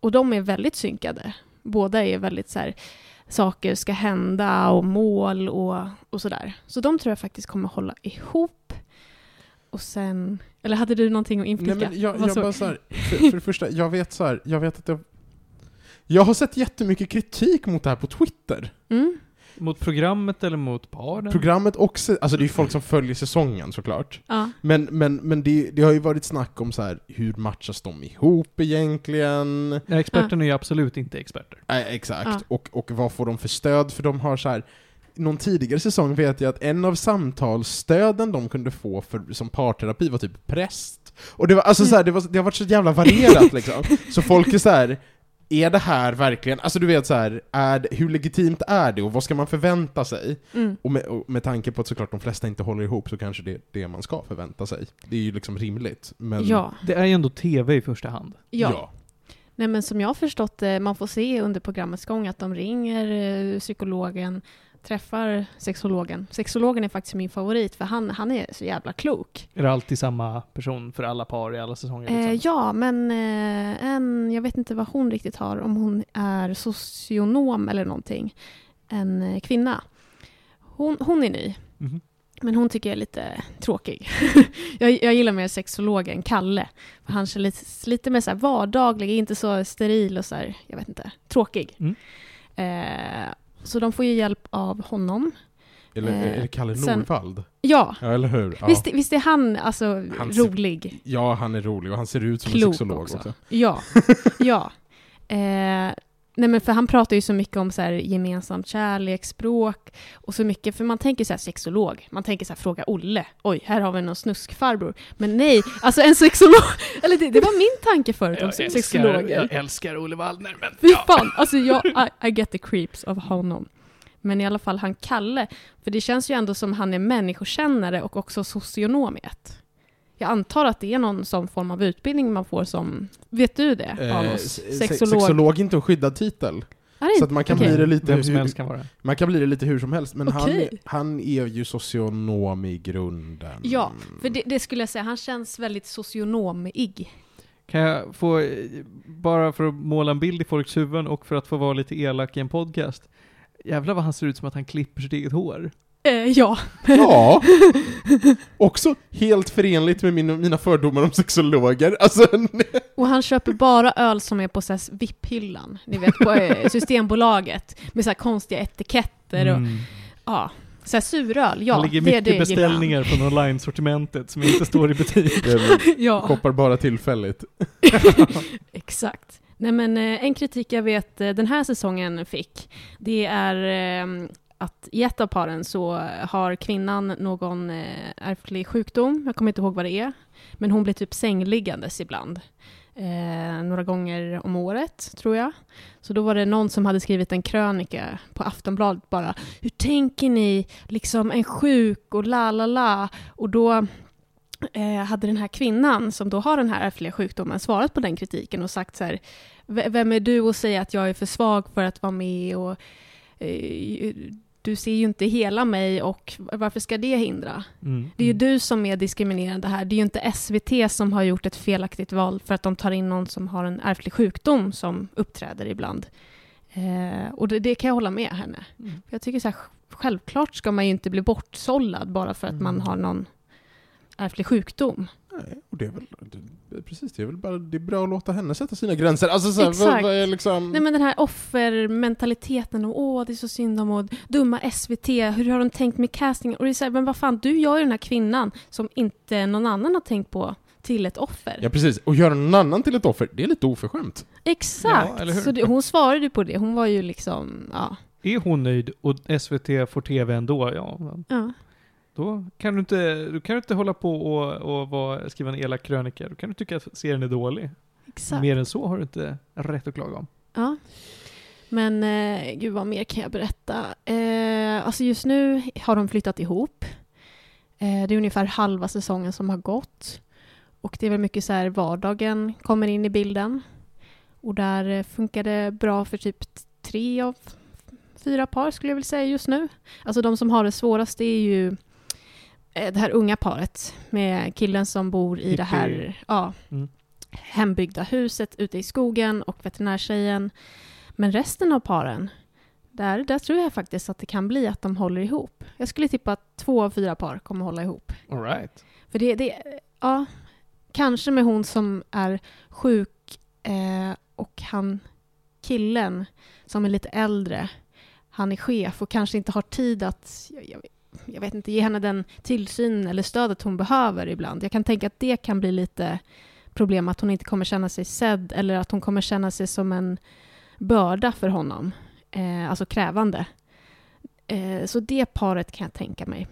Och de är väldigt synkade. Båda är väldigt så här, saker ska hända och mål och, och sådär. Så de tror jag faktiskt kommer hålla ihop. Och sen, eller hade du någonting att inflika? Nej men jag, jag bara så här, för, för det första, jag vet så här, jag vet att jag... Jag har sett jättemycket kritik mot det här på Twitter. Mm? Mot programmet eller mot paren? Programmet också, alltså det är ju folk som följer säsongen såklart. Ja. Men, men, men det, det har ju varit snack om så här, hur matchas de ihop egentligen? Nej, experterna är ju absolut inte experter. Nej, exakt. Ja. Och, och vad får de för stöd? För de har så här. Någon tidigare säsong vet jag att en av samtalsstöden de kunde få för, som parterapi var typ präst. Och det var alltså så här, det, var, det har varit så jävla varierat liksom. Så folk är så här. Är det här verkligen, alltså du vet så här, är, det- hur legitimt är det och vad ska man förvänta sig? Mm. Och med, och med tanke på att såklart de flesta inte håller ihop så kanske det är det man ska förvänta sig. Det är ju liksom rimligt. Men, Ja. Det är ju ändå TV i första hand. ja. Nej, men som jag har förstått man får se under programmets gång att de ringer eh, psykologen, träffar sexologen. Sexologen är faktiskt min favorit, för han, han är så jävla klok. Är det alltid samma person för alla par i alla säsonger? Eh, Liksom? ja, men eh, en, jag vet inte vad hon riktigt har, om hon är socionom eller någonting. En eh, kvinna. Hon, hon är ny, Mhm. men hon tycker jag är lite tråkig. jag, jag gillar mer sexologen Kalle. För han känns lite, lite mer så här vardaglig, inte så steril och så här, jag vet inte, tråkig. Mm. Eh, så de får ju hjälp av honom. Eller Eh, är det Kalle sen-? Ja, Ja, eller hur? Ja. visst, visst är han alltså Han ser- rolig? ja, han är rolig och han ser ut som en klok sexolog också. också. Ja, ja. Eh, nej men för han pratar ju så mycket om så här gemensamt kärleksspråk och så mycket, för man tänker så här sexolog, man tänker så här fråga Olle, oj, här har vi någon snuskfarbror. Men nej, alltså en sexolog, eller det, det var min tanke förut om sexologer. jag älskar Olle Waldner, men Fy fan, alltså jag, I, I get the creeps av honom. Men i alla fall han Kalle, för det känns ju ändå som han är människokännare och också socionom i ett. Jag antar att det är någon sån form av utbildning man får som, vet du det? Eh, Sexolog? Sexolog är inte en skyddad titel. Så att man kan Okej. bli det lite Vem som hur, helst kan vara man kan bli det lite hur som helst, men han, Okej. han är ju socionom i grunden. Ja, för det, det skulle jag säga, han känns väldigt socionomig. Kan jag få, eh, bara för att måla en bild i folks huvuden och för att få vara lite elak i en podcast. Jävlar vad han ser ut som att han klipper sitt eget hår. Eh, ja. Ja! Också helt förenligt med min, mina fördomar om sexologer. Alltså, Och han köper bara öl som är på VIP-hyllan, ni vet på eh, Systembolaget, med så här konstiga etiketter och Mm. ja, så här suröl, ja. han ligger det, mycket det han. beställningar från online-sortimentet som inte står i butik. Ja. shoppar bara tillfälligt. Exakt. Nej men eh, en kritik jag vet eh, den här säsongen fick, det är att i ett av paren så har kvinnan någon eh, ärftlig sjukdom, jag kommer inte ihåg vad det är, men hon blir typ sängliggandes ibland. Eh, några gånger om året, tror jag. Så då var det någon som hade skrivit en krönika på Aftonbladet bara, hur tänker ni, liksom en sjuk och la la la, och då eh, hade den här kvinnan som då har den här ärftliga sjukdomen svarat på den kritiken och sagt så här, vem är du att säga att jag är för svag för att vara med och eh, du ser ju inte hela mig och varför ska det hindra? Mm. Det är ju du som är diskriminerande här. Det är ju inte SVT som har gjort ett felaktigt val för att de tar in någon som har en ärftlig sjukdom som uppträder ibland. Eh, och det, det kan jag hålla med henne. Mm. Jag tycker så här, självklart ska man ju inte bli bortsållad bara för att man Mm. har någon ärftlig sjukdom. Nej, och det är väl, det, precis, det är väl bara, det är bra att låta henne sätta sina gränser. Alltså så här, vad, Exakt. vad är liksom... Nej men den här offermentaliteten och åh det är så synd om och dumma SVT, hur har de tänkt med casting? Och det är så här, men vad fan, du gör ju den här kvinnan som inte någon annan har tänkt på till ett offer. Ja precis, och göra någon annan till ett offer, det är lite oförskämt. Exakt! Ja, så det, hon svarade ju på det, hon var ju liksom, ja. Är hon nöjd och SVT får TV ändå, ja, men ja. Då kan du inte, du kan inte hålla på och, och vara, skriva en elak krönika. Då kan du tycka att serien är dålig. Exakt. Mer än så har du inte rätt att klaga om. Ja. Men eh, gud vad mer kan jag berätta? Eh, alltså just nu har de flyttat ihop. Eh, det är ungefär halva säsongen som har gått. Och det är väl mycket så här vardagen kommer in i bilden. Och där eh, funkar det bra för typ tre av fyra par skulle jag vilja säga just nu. Alltså de som har det svårast är ju det här unga paret med killen som bor i det här Hippie. ja, Mm. hembyggda huset ute i skogen och veterinärtjejen. Men resten av paren, där, där tror jag faktiskt att det kan bli att de håller ihop. Jag skulle tippa att två av fyra par kommer hålla ihop. All right. För det, det ja, kanske med hon som är sjuk eh, och han, killen som är lite äldre, han är chef och kanske inte har tid att, jag, jag, jag vet inte, ge henne den tillsyn eller stödet hon behöver ibland. Jag kan tänka att det kan bli lite problem, att hon inte kommer känna sig sedd eller att hon kommer känna sig som en börda för honom, eh, alltså krävande. Eh, så det paret kan jag tänka mig.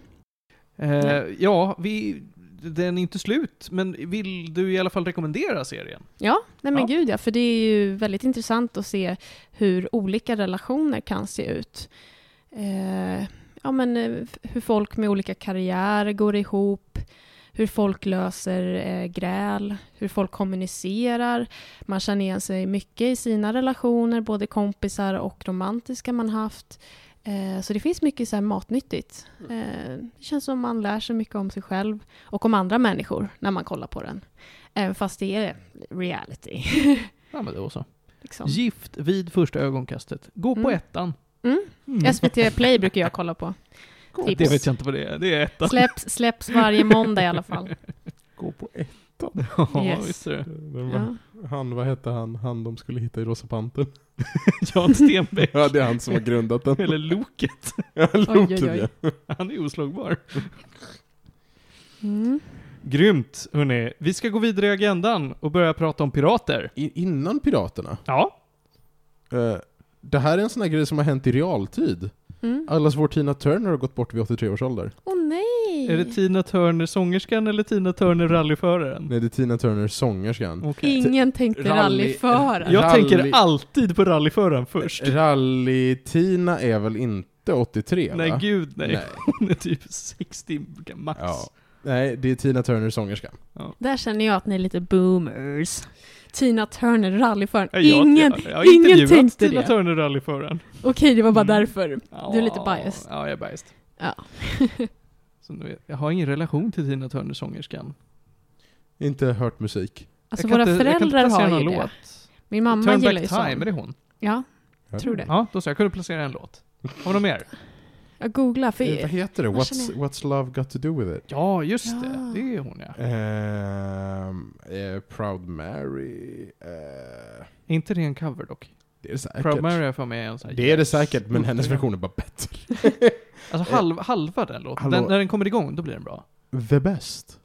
Eh, Ja. ja, vi, den är inte slut, men vill du i alla fall rekommendera serien? Ja, nej men Ja. gud ja, för det är ju väldigt intressant att se hur olika relationer kan se ut. Ja, men eh, hur folk med olika karriärer går ihop, hur folk löser eh, gräl, hur folk kommunicerar. Man känner igen sig mycket i sina relationer, både kompisar och romantiska man haft. Eh, så det finns mycket så här matnyttigt. Eh, det känns som man lär sig mycket om sig själv och om andra människor när man kollar på den. Även fast det är reality. Ja, men då så. liksom. Gift vid första ögonkastet. Gå på Mm. ettan. Mm. Mm. SVT Play brukar jag kolla på. tips. Det vet jag inte vad det är. Det är ettan. Släpps, släpps varje måndag i alla fall. Gå på ett. Ja, Yes. visst är det. Var- Ja. Han, vad hette han, han de skulle hitta i Rosa Pantern? Jan Stenbeck. Ja, det är han som har grundat den. Eller Loket. Ja, Loket, oj, oj. ja. Han är oslagbar. Mm. Grymt, hörni. Vi ska gå vidare i agendan och börja prata om pirater. I, innan Piraterna. Ja. Eh, det här är en sån här grej som har hänt i realtid. Mm. Allas vår Tina Turner har gått bort vid 83 års ålder. Åh nej! Är det Tina Turner sångerskan eller Tina Turner rallyföraren? Nej, det är Tina Turner sångerskan. Okej. Ingen tänkte Rally- rallyförare. Jag Rally- tänker alltid på rallyföraren först. Rally-Tina är väl inte 83 Nej va? gud nej. Nej. Hon är typ 60 max. Ja. Nej, det är Tina Turner sångerskan. Där känner jag att ni är lite boomers. Tina Turner, rallyföraren. Jag- Ingen, jag, jag ingen tänkte Tina det. Turner rallyföraren. Okej, det var bara Mm. därför. Du är lite biased. Ja, jag är biased. Ja. Vet- jag har ingen relation till Tina Turner sångerskan. Inte hört musik. Alltså jag våra inte, jag föräldrar har ju det. låt. Min mamma Turn gillar Back ju Time, är det hon? Ja, Tror det. Ja, då så. Jag kunde placera en låt. Har vi något mer? Jag googlar för... Eh, Vad heter det? What's, what's Love Got To Do With It? Ja, just Ja. det. Det är hon ja. Ehm, eh, Proud Mary... eh, Är inte det en cover dock? det är det säkert. Proud Mary för mig en sån här Det är det säkert, men hennes version är bara bättre. Alltså halv, halva den låten, den, när den kommer igång, då blir den bra. The Best.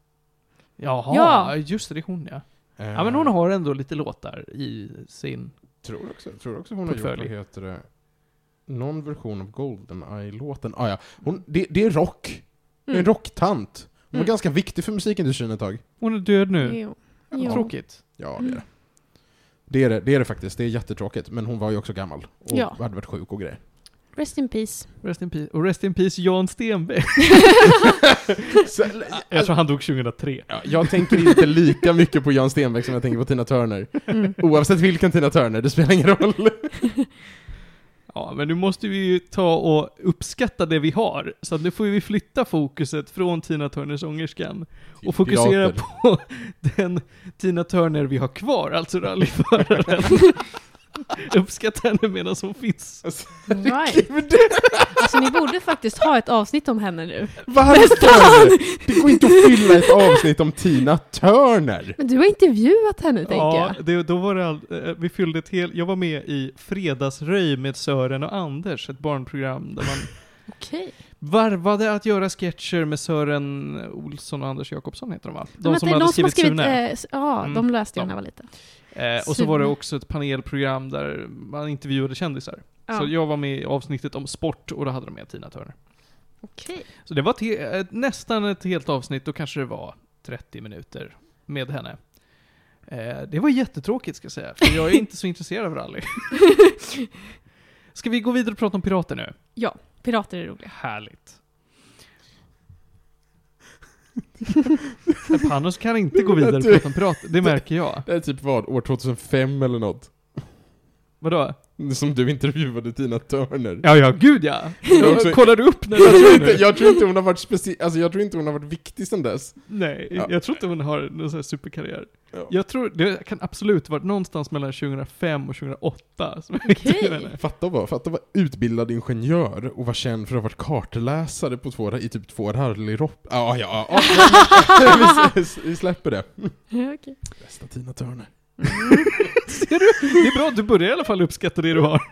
Jaha, Ja. just det, det är hon ja. Eh, Ja men hon har ändå lite låtar i sin... Tror också, tror också hon har gjort, vad heter det? Någon version av Goldeneye-låten. Ah, ja. hon, det, det är rock. Det är en Mm. rocktant. Hon var Mm. ganska viktig för musikindustrin ett tag. Hon är död nu. Jo. Jo. Tråkigt. Ja, det är Mm. det. Det är det, det är det faktiskt. Det är jättetråkigt. Men hon var ju också gammal. Och Ja. hade varit sjuk och grejer. Rest in peace. Rest in peace. Och rest in peace Jan Stenbeck. Så, Jag tror han dog 2003. ja, jag tänker inte lika mycket på Jan Stenbeck som jag tänker på Tina Turner. Mm. Oavsett vilken Tina Turner, det spelar ingen roll. Ja, men nu måste vi ju ta och uppskatta det vi har. Så att nu får vi flytta fokuset från Tina Turner sångerskan och fokusera Pirater. på den Tina Turner vi har kvar, alltså rallyföraren. Uppskatta henne medan hon finns. Right. Alltså ni borde faktiskt ha ett avsnitt om henne nu. Varför? Det går inte att fylla ett avsnitt om Tina Turner! Men du har intervjuat henne, tänker Ja, jag. det, då var det all, eh, vi fyllde ett helt, jag var med i Fredagsröj med Sören och Anders, ett barnprogram där man Okej. varvade att göra sketcher med Sören Olsson och Anders Jakobsson heter de va? De Men som det hade som skrivit skrivit, Sune. eh, ja, Mm, de läste jag när jag var liten. Eh, och så var det också ett panelprogram där man intervjuade kändisar. Ja. Så jag var med i avsnittet om sport och då hade de med Tina Turner. Okej. Så det var ett, nästan ett helt avsnitt, då kanske det var 30 minuter med henne. Eh, det var jättetråkigt ska jag säga, för jag är inte så intresserad av rally. Ska vi gå vidare och prata om pirater nu? Ja, pirater är roliga. Härligt. Panos kan inte gå vidare prata om pirater, det märker jag. Det är typ vad, år 2005 eller något? Vadå? Som du intervjuade Tina Turner. Ja, ja, gud ja! Jag också- Kollar du upp när Jag tror, inte, det? jag tror inte hon har varit speci- alltså jag tror inte hon har varit viktig sen dess. Nej, Ja. jag tror inte hon har någon sån här superkarriär. Ja. Jag tror, det kan absolut varit någonstans mellan 2005 och 2008 som henne. Fatta vad, fatta vad utbildad ingenjör och var känd för att ha varit kartläsare på två, i typ två rallylopp. Ja, ja, ja. ja. vi, vi släpper det. Ja, okej. Bästa Tina Turner. Ser du? Det är bra att du börjar i alla fall uppskatta det du har.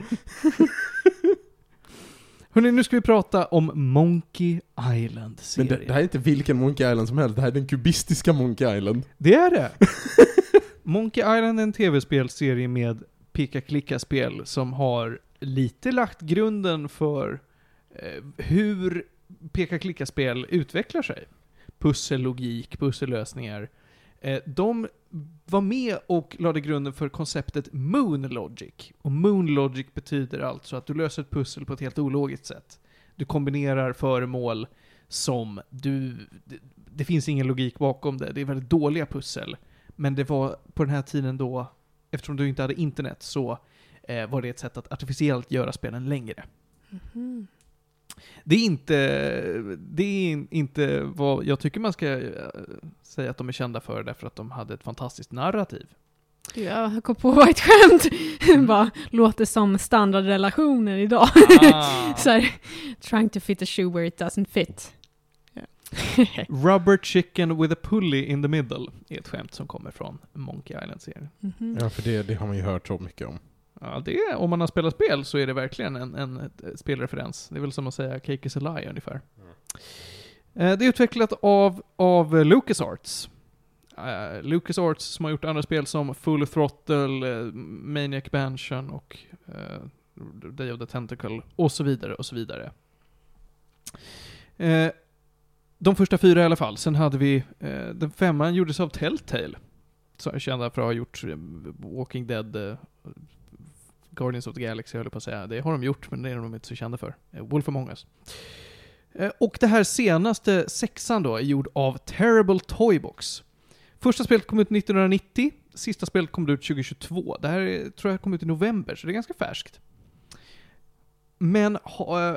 Hörrni, nu ska vi prata om Monkey Men Island-serien. det, det här är inte vilken Monkey Island som helst, det här är den kubistiska Monkey Island. Det är det! Monkey Island är en tv-spelserie med peka-klicka-spel som har lite lagt grunden för eh, hur peka-klicka-spel utvecklar sig. Pussellogik, pussellösningar. Eh, de var med och lade grunden för konceptet Moon Logic. Och Moon Logic betyder alltså att du löser ett pussel på ett helt ologiskt sätt. Du kombinerar föremål som du... Det, det finns ingen logik bakom det. Det är väldigt dåliga pussel. Men det var på den här tiden då, eftersom du inte hade internet, så eh, var det ett sätt att artificiellt göra spelen längre. Mhm. Det är inte, det är inte vad jag tycker man ska eh, säga att de är kända för, därför att de hade ett fantastiskt narrativ. Jag kom på ett skämt. Bara låter som standardrelationer idag. Ah. Så här, trying to fit a shoe where it doesn't fit. Rubber chicken with a pulley in the middle är ett skämt som kommer från Monkey Island-serien. Mhm. Ja, för det, det har man ju hört så mycket om. Ja, det är, om man har spelat spel så är det verkligen en, en, spelreferens. Det är väl som att säga Cake is a lie ungefär. Eh, Det är utvecklat av, av LucasArts. Uh, LucasArts som har gjort andra spel som Full Throttle, eh, Maniac Mansion och eh, Day of the Tentacle och så vidare och så vidare. Eh, de första fyra i alla fall. Sen hade vi, eh, den femman gjordes av Telltale. Som är kända för att ha gjort eh, Walking Dead, eh, Guardians of the Galaxy höll jag på att säga. Det har de gjort, men det är de inte så kända för. Eh, Wolf Among Us. Eh, Och det här senaste, sexan då, är gjord av Terrible Toybox. Första spelet kom ut 1990, sista spelet kom ut 2022. Det här är, tror jag kom ut i november, så det är ganska färskt. Men, eh,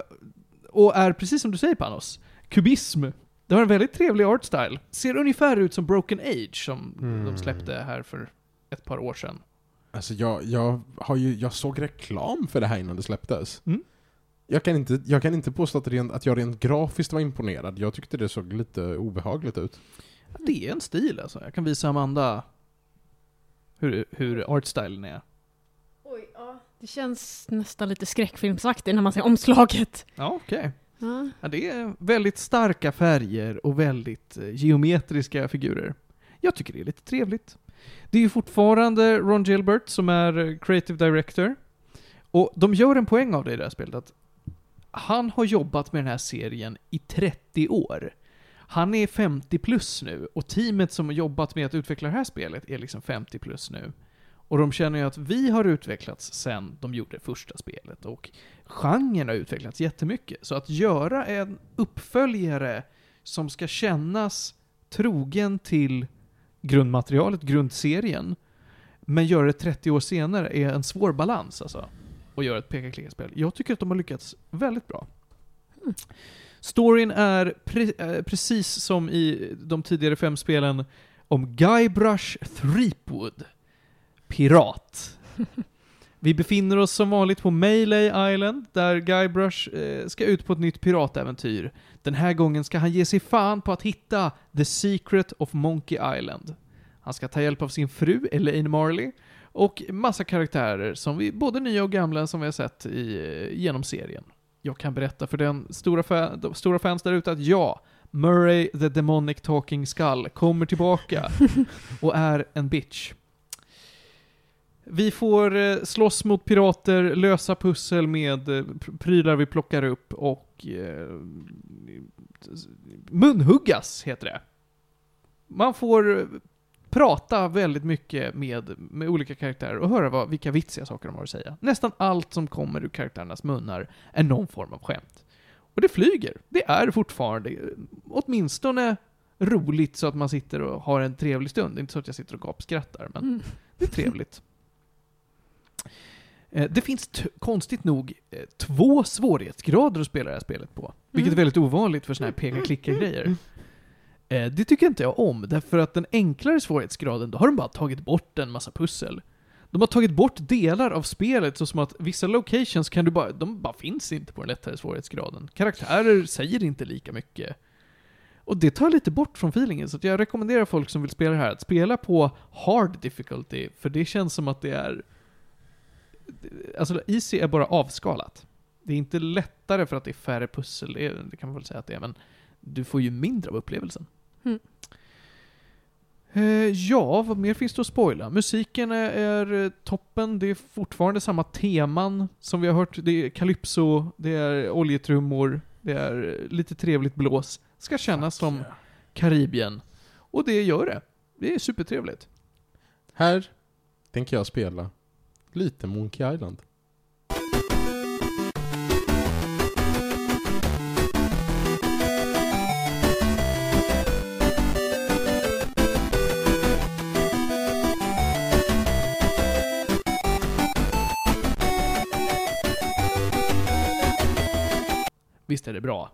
och är precis som du säger Panos, kubism. Det har en väldigt trevlig art style. Ser ungefär ut som Broken Age som Mm. de släppte här för ett par år sedan. Alltså jag, jag, har ju, jag såg reklam för det här innan det släpptes. Mm. Jag, kan inte, jag kan inte påstå att, rent, att jag rent grafiskt var imponerad. Jag tyckte det såg lite obehagligt ut. Det är en stil alltså. Jag kan visa Amanda hur, hur artstylen är. Oj, ja. Det känns nästan lite skräckfilmsaktigt när man ser omslaget. Ja, okej. Ja. Ja, det är väldigt starka färger och väldigt eh, geometriska figurer. Jag tycker det är lite trevligt. Det är ju fortfarande Ron Gilbert som är creative director. Och de gör en poäng av det i det här spelet att han har jobbat med den här serien i 30 år. Han är 50 plus nu och teamet som har jobbat med att utveckla det här spelet är liksom 50 plus nu. Och de känner ju att vi har utvecklats sen de gjorde första spelet och genren har utvecklats jättemycket. Så att göra en uppföljare som ska kännas trogen till grundmaterialet, grundserien, men göra det 30 år senare är en svår balans alltså. Och göra ett peka-klicka-spel. Jag tycker att de har lyckats väldigt bra. Mm. Storyn är pre- eh, precis som i de tidigare fem spelen om Guybrush Threepwood. Pirat. Vi befinner oss som vanligt på Melee Island, där Guybrush eh, ska ut på ett nytt piratäventyr. Den här gången ska han ge sig fan på att hitta The Secret of Monkey Island. Han ska ta hjälp av sin fru, Elaine Marley, och massa karaktärer som vi, både nya och gamla, som vi har sett i, eh, genom serien. Jag kan berätta för den stora, fa- de stora fans där ute att ja, Murray the Demonic Talking Skull kommer tillbaka och är en bitch. Vi får eh, slåss mot pirater, lösa pussel med eh, pr- prylar vi plockar upp och eh, munhuggas, heter det. Man får prata väldigt mycket med, med olika karaktärer och höra vad, vilka vitsiga saker de har att säga. Nästan allt som kommer ur karaktärernas munnar är någon form av skämt. Och det flyger. Det är fortfarande åtminstone roligt så att man sitter och har en trevlig stund. Det är inte så att jag sitter och gapskrattar, men Mm. det är trevligt. Eh, Det finns konstigt nog eh, två svårighetsgrader att spela det här spelet på. Vilket är Mm. väldigt ovanligt för såna här peka-klicka-grejer. Eh, Det tycker inte jag om, därför att den enklare svårighetsgraden, då har de bara tagit bort en massa pussel. De har tagit bort delar av spelet, så som att vissa locations kan du bara, de bara finns inte på den lättare svårighetsgraden. Karaktärer säger inte lika mycket. Och det tar lite bort från feelingen, så jag rekommenderar folk som vill spela det här att spela på hard difficulty, för det känns som att det är... Alltså, easy är bara avskalat. Det är inte lättare för att det är färre pussel, det, är, det kan man väl säga att det är, men du får ju mindre av upplevelsen. Mm. Eh, ja, vad mer finns det att spoila? Musiken är, är eh, toppen, det är fortfarande samma teman som vi har hört. Det är calypso, det är oljetrummor, det är eh, lite trevligt blås. Ska kännas som yeah. Karibien. Och det gör det. Det är supertrevligt. Här tänker jag spela lite Monkey Island. Visst är det bra?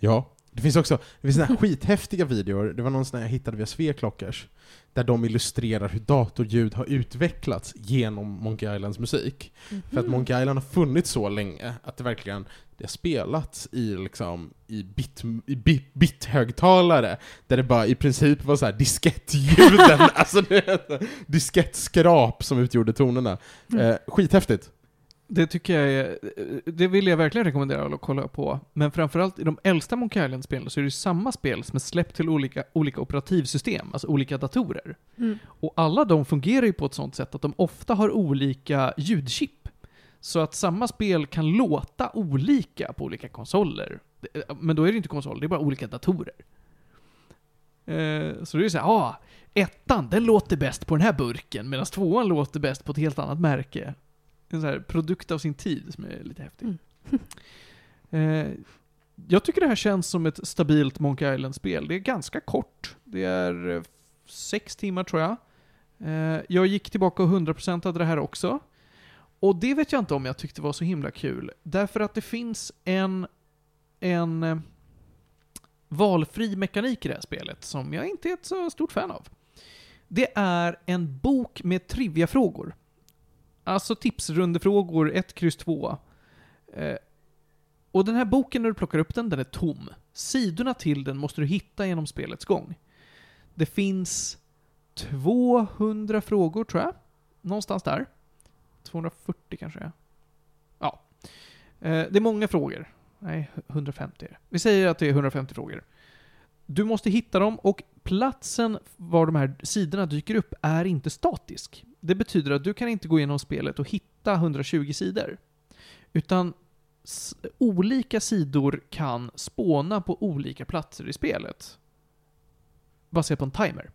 Ja. Det finns också det finns såna här skithäftiga videor, det var någon sån jag hittade via Sveklockers, där de illustrerar hur datorljud har utvecklats genom Monkey Islands musik. För Mhm. att Monkey Island har funnits så länge att det verkligen det har spelats i liksom i bit, i bit, bithögtalare där det bara i princip var så här diskettljuden, alltså det diskettskrap som utgjorde tonerna. Mm. Eh, skithäftigt. Det tycker jag är, det vill jag verkligen rekommendera att kolla på. Men framförallt i de äldsta Monkey Island-spelen så är det ju samma spel som är släppt till olika, olika operativsystem, alltså olika datorer. Mm. Och alla de fungerar ju på ett sånt sätt att de ofta har olika ljudchip. Så att samma spel kan låta olika på olika konsoler. Men då är det inte konsol, det är bara olika datorer. Eh, Så det är så här, ah, ettan, den låter bäst på den här burken, medan tvåan låter bäst på ett helt annat märke. En sån här produkt av sin tid som är lite häftig. Mm. Eh, jag tycker det här känns som ett stabilt Monkey Island-spel. Det är ganska kort. Det är eh, sex timmar tror jag. Eh, jag gick tillbaka och 100%ade det här också. Och det vet jag inte om jag tyckte var så himla kul. Därför att det finns en, en eh, valfri mekanik i det här spelet som jag inte är ett så stort fan av. Det är en bok med triviafrågor. Alltså tipsrundefrågor 1, kryss 2. Eh, och den här boken, när du plockar upp den, den är tom. Sidorna till den måste du hitta genom spelets gång. Det finns 200 frågor, tror jag. Någonstans där. 240 kanske är. Ja. Eh, det är många frågor. Nej, 150 är det. Vi säger att det är 150 frågor. Du måste hitta dem och platsen var de här sidorna dyker upp är inte statisk. Det betyder att du kan inte gå igenom spelet och hitta 120 sidor. Utan olika sidor kan spåna på olika platser i spelet. Baserat på en timer.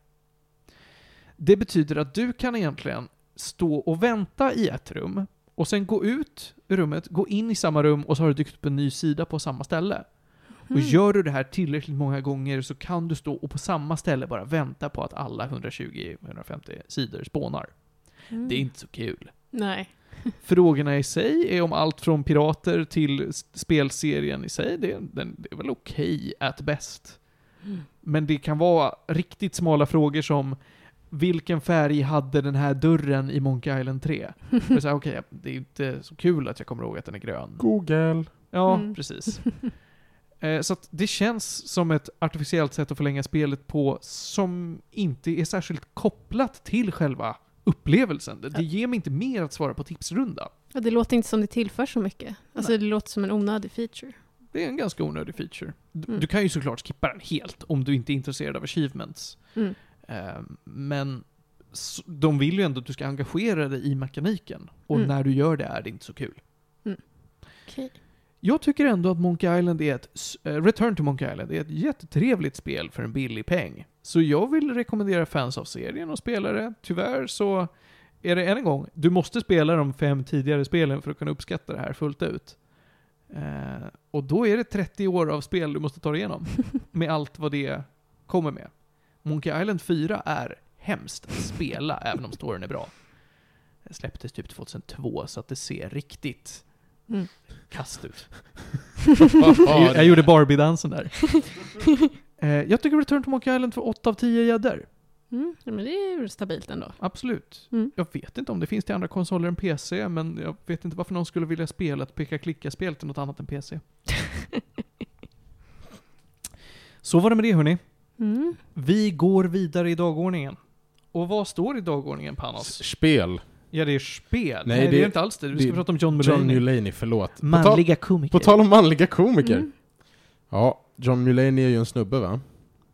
Det betyder att du kan egentligen stå och vänta i ett rum och sen gå ut ur rummet, gå in i samma rum och så har du dykt upp en ny sida på samma ställe. Och Mm. gör du det här tillräckligt många gånger så kan du stå och på samma ställe bara vänta på att alla 120-150 sidor spånar. Mm. Det är inte så kul. Nej. Frågorna i sig är om allt från pirater till spelserien i sig. Det, den, det är väl okej at best. Mm. Men det kan vara riktigt smala frågor som vilken färg hade den här dörren i Monkey Island 3? Det är så här, okej, det är inte så kul att jag kommer ihåg att den är grön. Google. Ja, Mm. precis. Eh, Så att det känns som ett artificiellt sätt att förlänga spelet på som inte är särskilt kopplat till själva upplevelsen. Det, ger mig inte mer att svara på tipsrunda. Ja, det låter inte som det tillför så mycket. Alltså det låter som en onödig feature. Det är en ganska onödig feature. Du, Mm. du kan ju såklart skippa den helt om du inte är intresserad av achievements. Mm. Eh, Men de vill ju ändå att du ska engagera dig i mekaniken. Och Mm. när du gör det är det inte så kul. Okej. Jag tycker ändå att Monkey Island är ett, eh, Return to Monkey Island är ett jättetrevligt spel för en billig peng. Så jag vill rekommendera fans av serien att spela det. Tyvärr så är det än en gång, du måste spela de fem tidigare spelen för att kunna uppskatta det här fullt ut. Eh, och då är det 30 år av spel du måste ta dig igenom. med allt vad det kommer med. Monkey Island 4 är hemskt att spela, även om storyn är bra. Det släpptes typ 2002, så att det ser riktigt Mm. kast ut. jag, jag gjorde Barbie-dansen där. eh, jag tycker Return to Monkey Island får 8 av 10 gäddor. Mm, men det är ju stabilt ändå. Absolut. Mm. Jag vet inte om det finns till andra konsoler än PC, men jag vet inte varför någon skulle vilja spela ett peka-klicka-spel till något annat än PC. Så var det med det hörni. Mm. Vi går vidare i dagordningen. Och vad står i dagordningen Panos? Spel. Ja, det är spel. Nej, Nej, det, det- är inte alls det. Vi ska det- prata om John Mulaney. John Mulaney, förlåt. På tal, Manliga komiker. på tal om manliga komiker. Mm. Ja, John Mulaney är ju en snubbe va?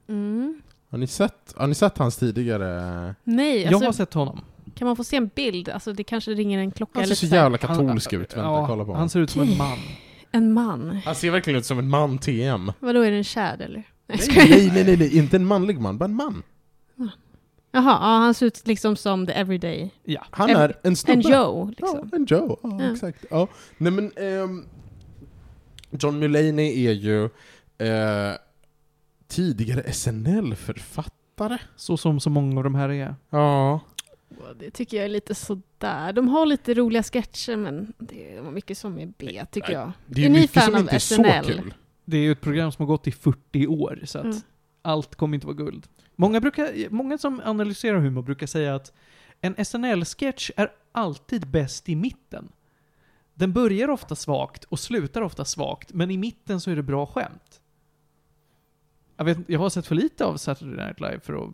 Mm. Har ni sett, har ni sett hans tidigare... Nej, jag alltså, har sett honom. kan man få se en bild? Alltså det kanske ringer en klocka Han ser eller så så jävla katolsk ut. Vänta, ja, kolla på Han honom. ser ut som en man. En man. Han ser verkligen ut som en man TM. Vadå, är det en tjäder eller? Nej, jag nej, nej, nej, nej, inte en manlig man, bara en man. Jaha, ja, han ser ut liksom som the everyday. Ja. Han är en snubbe. En Joe, liksom. Ja, en Joe. Ja, Ja. exakt. Ja. Nej men, ehm, John Mulaney är ju eh, tidigare SNL-författare. Så som så många av de här är. Ja. Det tycker jag är lite sådär. De har lite roliga sketcher, men det var mycket som är B, tycker jag. Det är, Är ni mycket fan som av inte är SNL? så kul. Det är ju ett program som har gått i 40 år, så att Mm. allt kommer inte vara guld. Många, brukar, många som analyserar humor brukar säga att en SNL-sketch är alltid bäst i mitten. Den börjar ofta svagt och slutar ofta svagt, men i mitten så är det bra skämt. Jag, vet, jag har sett för lite av Saturday Night Live för att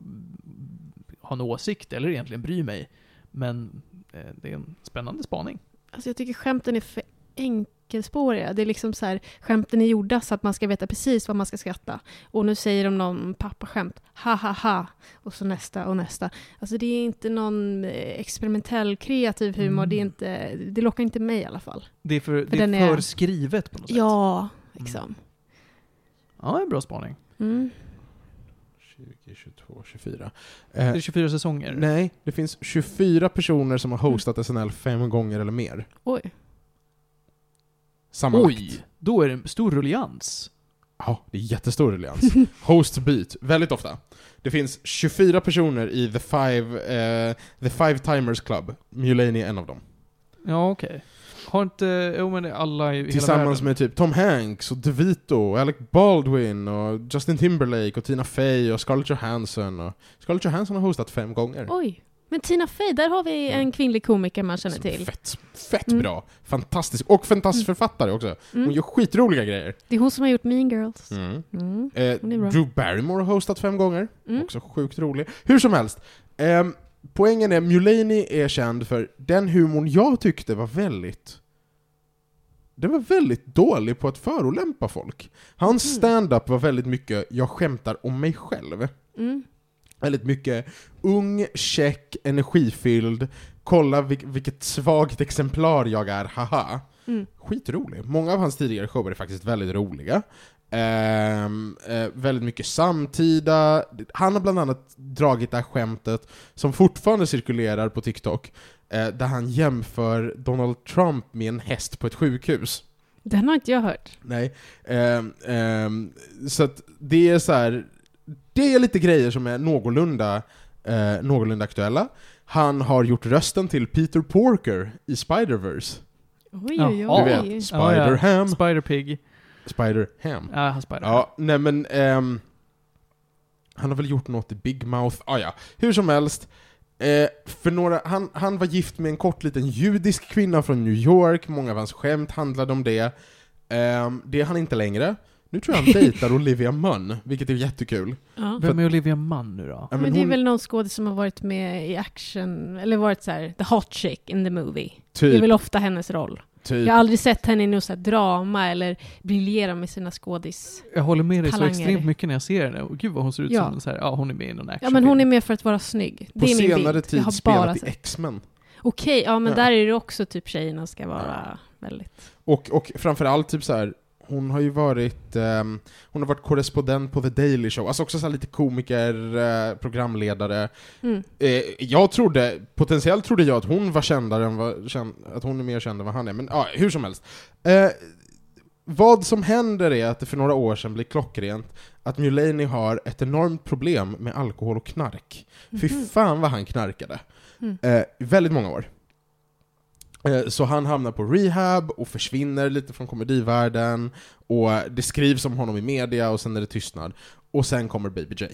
ha en åsikt, eller egentligen bry mig. Men eh, det är en spännande spaning. Alltså jag tycker skämten är för enkelspåriga. Det är liksom så här, skämten är gjorda så att man ska veta precis vad man ska skratta. Och nu säger de någon pappaskämt, ha ha ha, och så nästa och nästa. Alltså det är inte någon eh, experimentell kreativ humor, Mm. det, är inte, det lockar inte mig i alla fall. Det är för, det den är är- för skrivet på något sätt. Ja, liksom. Ja, en bra spaning. Mm. 20, 22, 24. Det är Eh, 24 säsonger. nej, det finns 24 personer som har hostat SNL fem gånger eller mer. Oj. Sammanlagt. Oj, då är det en stor ruljans. Ja, det är jättestor ruljans. Host byt, väldigt ofta. Det finns 24 personer i The Five, eh, The Five Timers Club. Mulaney är en av dem. Ja, okej. Har inte, jo men det är alla i hela Tillsammans världen. med typ Tom Hanks och DeVito, och Alec Baldwin och Justin Timberlake och Tina Fey och Scarlett Johansson. Och Scarlett Johansson har hostat fem gånger. Oj. Men Tina Fey, där har vi en kvinnlig komiker man känner till. Fett, fett Mm. bra. Fantastisk. Och fantastisk författare också. Hon Mm. gör skitroliga grejer. Det är hon som har gjort Mean Girls. Mm. Mm. Eh. Drew Barrymore har hostat fem gånger. Mm. Också sjukt rolig. Hur som helst. ehm, poängen är, Mulaney är känd för den humorn jag tyckte var väldigt... Den var väldigt dålig på att förolämpa folk. Hans stand-up var väldigt mycket 'jag skämtar om mig själv' Mm. Väldigt mycket ung, check, energifylld, kolla vil- vilket svagt exemplar jag är, haha. Mm. Skitrolig. Många av hans tidigare shower är faktiskt väldigt roliga. Ehm, eh, väldigt mycket samtida. Han har bland annat dragit det här skämtet som fortfarande cirkulerar på TikTok, eh, där han jämför Donald Trump med en häst på ett sjukhus. Den har inte jag hört. Nej. Ehm, ehm, så att det är så här. Det är lite grejer som är någorlunda, eh, någorlunda aktuella. Han har gjort rösten till Peter Porker i Spider-Verse. Oj, oj, Jaha. Du oj. vet. Spider-Ham. Spider-Pig. Spider-Ham. Ja, han Spider. Ja, nej men... ehm, Han har väl gjort något i Big Mouth, ah, ja. hur som helst. Eh, för några, han, han var gift med en kort liten judisk kvinna från New York, många av hans skämt handlade om det. Ehm, det är han inte längre. Nu tror jag han dejtar Olivia Munn, vilket är jättekul. Ja. Vem är Olivia Mann nu då? Ja, Men, det är hon- väl någon skådis som har varit med i action, eller varit så här, the hot chick in the movie. Det är typ, väl ofta hennes roll. typ. Jag har aldrig sett henne i något så här drama eller briljera med sina skådis. Jag håller med dig så Talanger. extremt mycket när jag ser henne. Och gud vad hon ser ut Ja. som en så här, ja hon är med i någon action. Ja men hon är med för att vara snygg. På Det är min senare bild. tid jag har bara spelat i. X-Men. Okej, ja men Ja. där är det också typ tjejerna ska vara väldigt... Och, och framförallt typ så här. Hon har ju varit, ehm, hon har varit korrespondent på The Daily Show, alltså också så lite komiker, eh, programledare. Mm. Eh, jag trodde, potentiellt trodde jag att hon var kändare än vad, känd, att hon är mer känd än vad han är, men ja, hur som helst. Eh, vad som händer är att det för några år sedan blir klockrent att Mulaney har ett enormt problem med alkohol och knark. Fy Mhm. fan vad han knarkade. Mm. Eh, väldigt många år. Eh, så han hamnar på rehab och försvinner lite från komedivärlden, och det skrivs om honom i media och sen är det tystnad. Och sen kommer Baby J.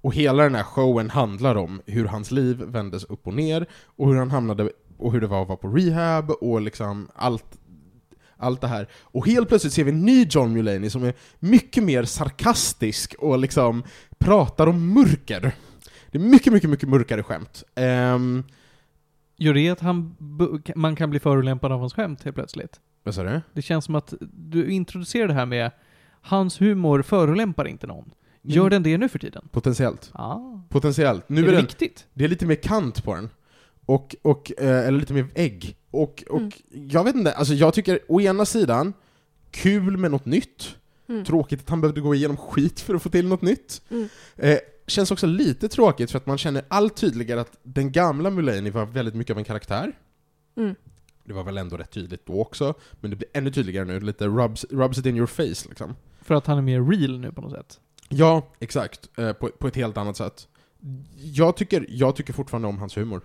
Och hela den här showen handlar om hur hans liv vändes upp och ner, och hur han hamnade, och hur det var att vara på rehab, och liksom allt, allt det här. Och helt plötsligt ser vi en ny John Mulaney som är mycket mer sarkastisk och liksom pratar om mörker. Det är mycket, mycket, mycket mörkare skämt. Ehm, Gör det att han, man kan bli förolämpad av hans skämt helt plötsligt? vad sa du? Det känns som att du introducerar det här med hans humor förolämpar inte någon. Gör Mm. den det nu för tiden? Potentiellt. Ah. Potentiellt. Nu är är det den, viktigt? det är lite mer kant på den. Och, och, eh, eller lite mer ägg. Och, och Mm. jag vet inte, alltså jag tycker å ena sidan, kul med något nytt. Mm. Tråkigt att han behövde gå igenom skit för att få till något nytt. Mm. Eh, känns också lite tråkigt för att man känner allt tydligare att den gamla Mulaney var väldigt mycket av en karaktär. Mm. Det var väl ändå rätt tydligt då också, men det blir ännu tydligare nu, lite rubs, rubs it in your face liksom. För att han är mer real nu på något sätt? Ja, exakt. Eh, på, på ett helt annat sätt. Jag tycker, jag tycker fortfarande om hans humor.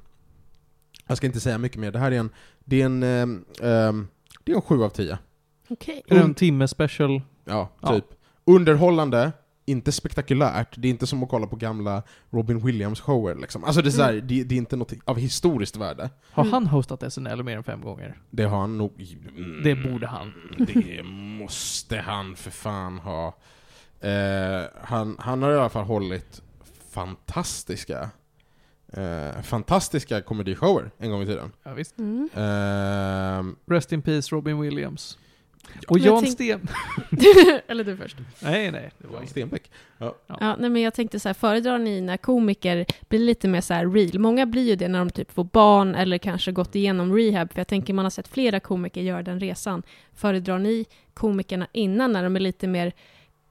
Jag ska inte säga mycket mer, det här är en, det är en, ehm, det är en 7 av 10. Okej. Är det Mm. en timme special? Ja, Ja. typ. Underhållande, inte spektakulärt, det är inte som att kolla på gamla Robin Williams-shower liksom. Alltså det är, så här, det, det är inte något av historiskt värde. Har Mm. han hostat SNL mer än fem gånger? Det har han nog... Mm, Det borde han. Det måste han för fan ha. Eh, han, han har i alla fall hållit fantastiska eh, fantastiska komedishower en gång i tiden. Ja, visst. Mm. Ehm, Rest in peace Robin Williams. Och Jag Jan tänk- Sten... Eller du först. Nej, nej. Det var Jan. Stenbeck. Ja, nej, men jag tänkte så här, föredrar ni när komiker blir lite mer så här real? Många blir ju det när de typ får barn eller kanske gått igenom rehab, för jag tänker man har sett flera komiker göra den resan. Föredrar ni komikerna innan när de är lite mer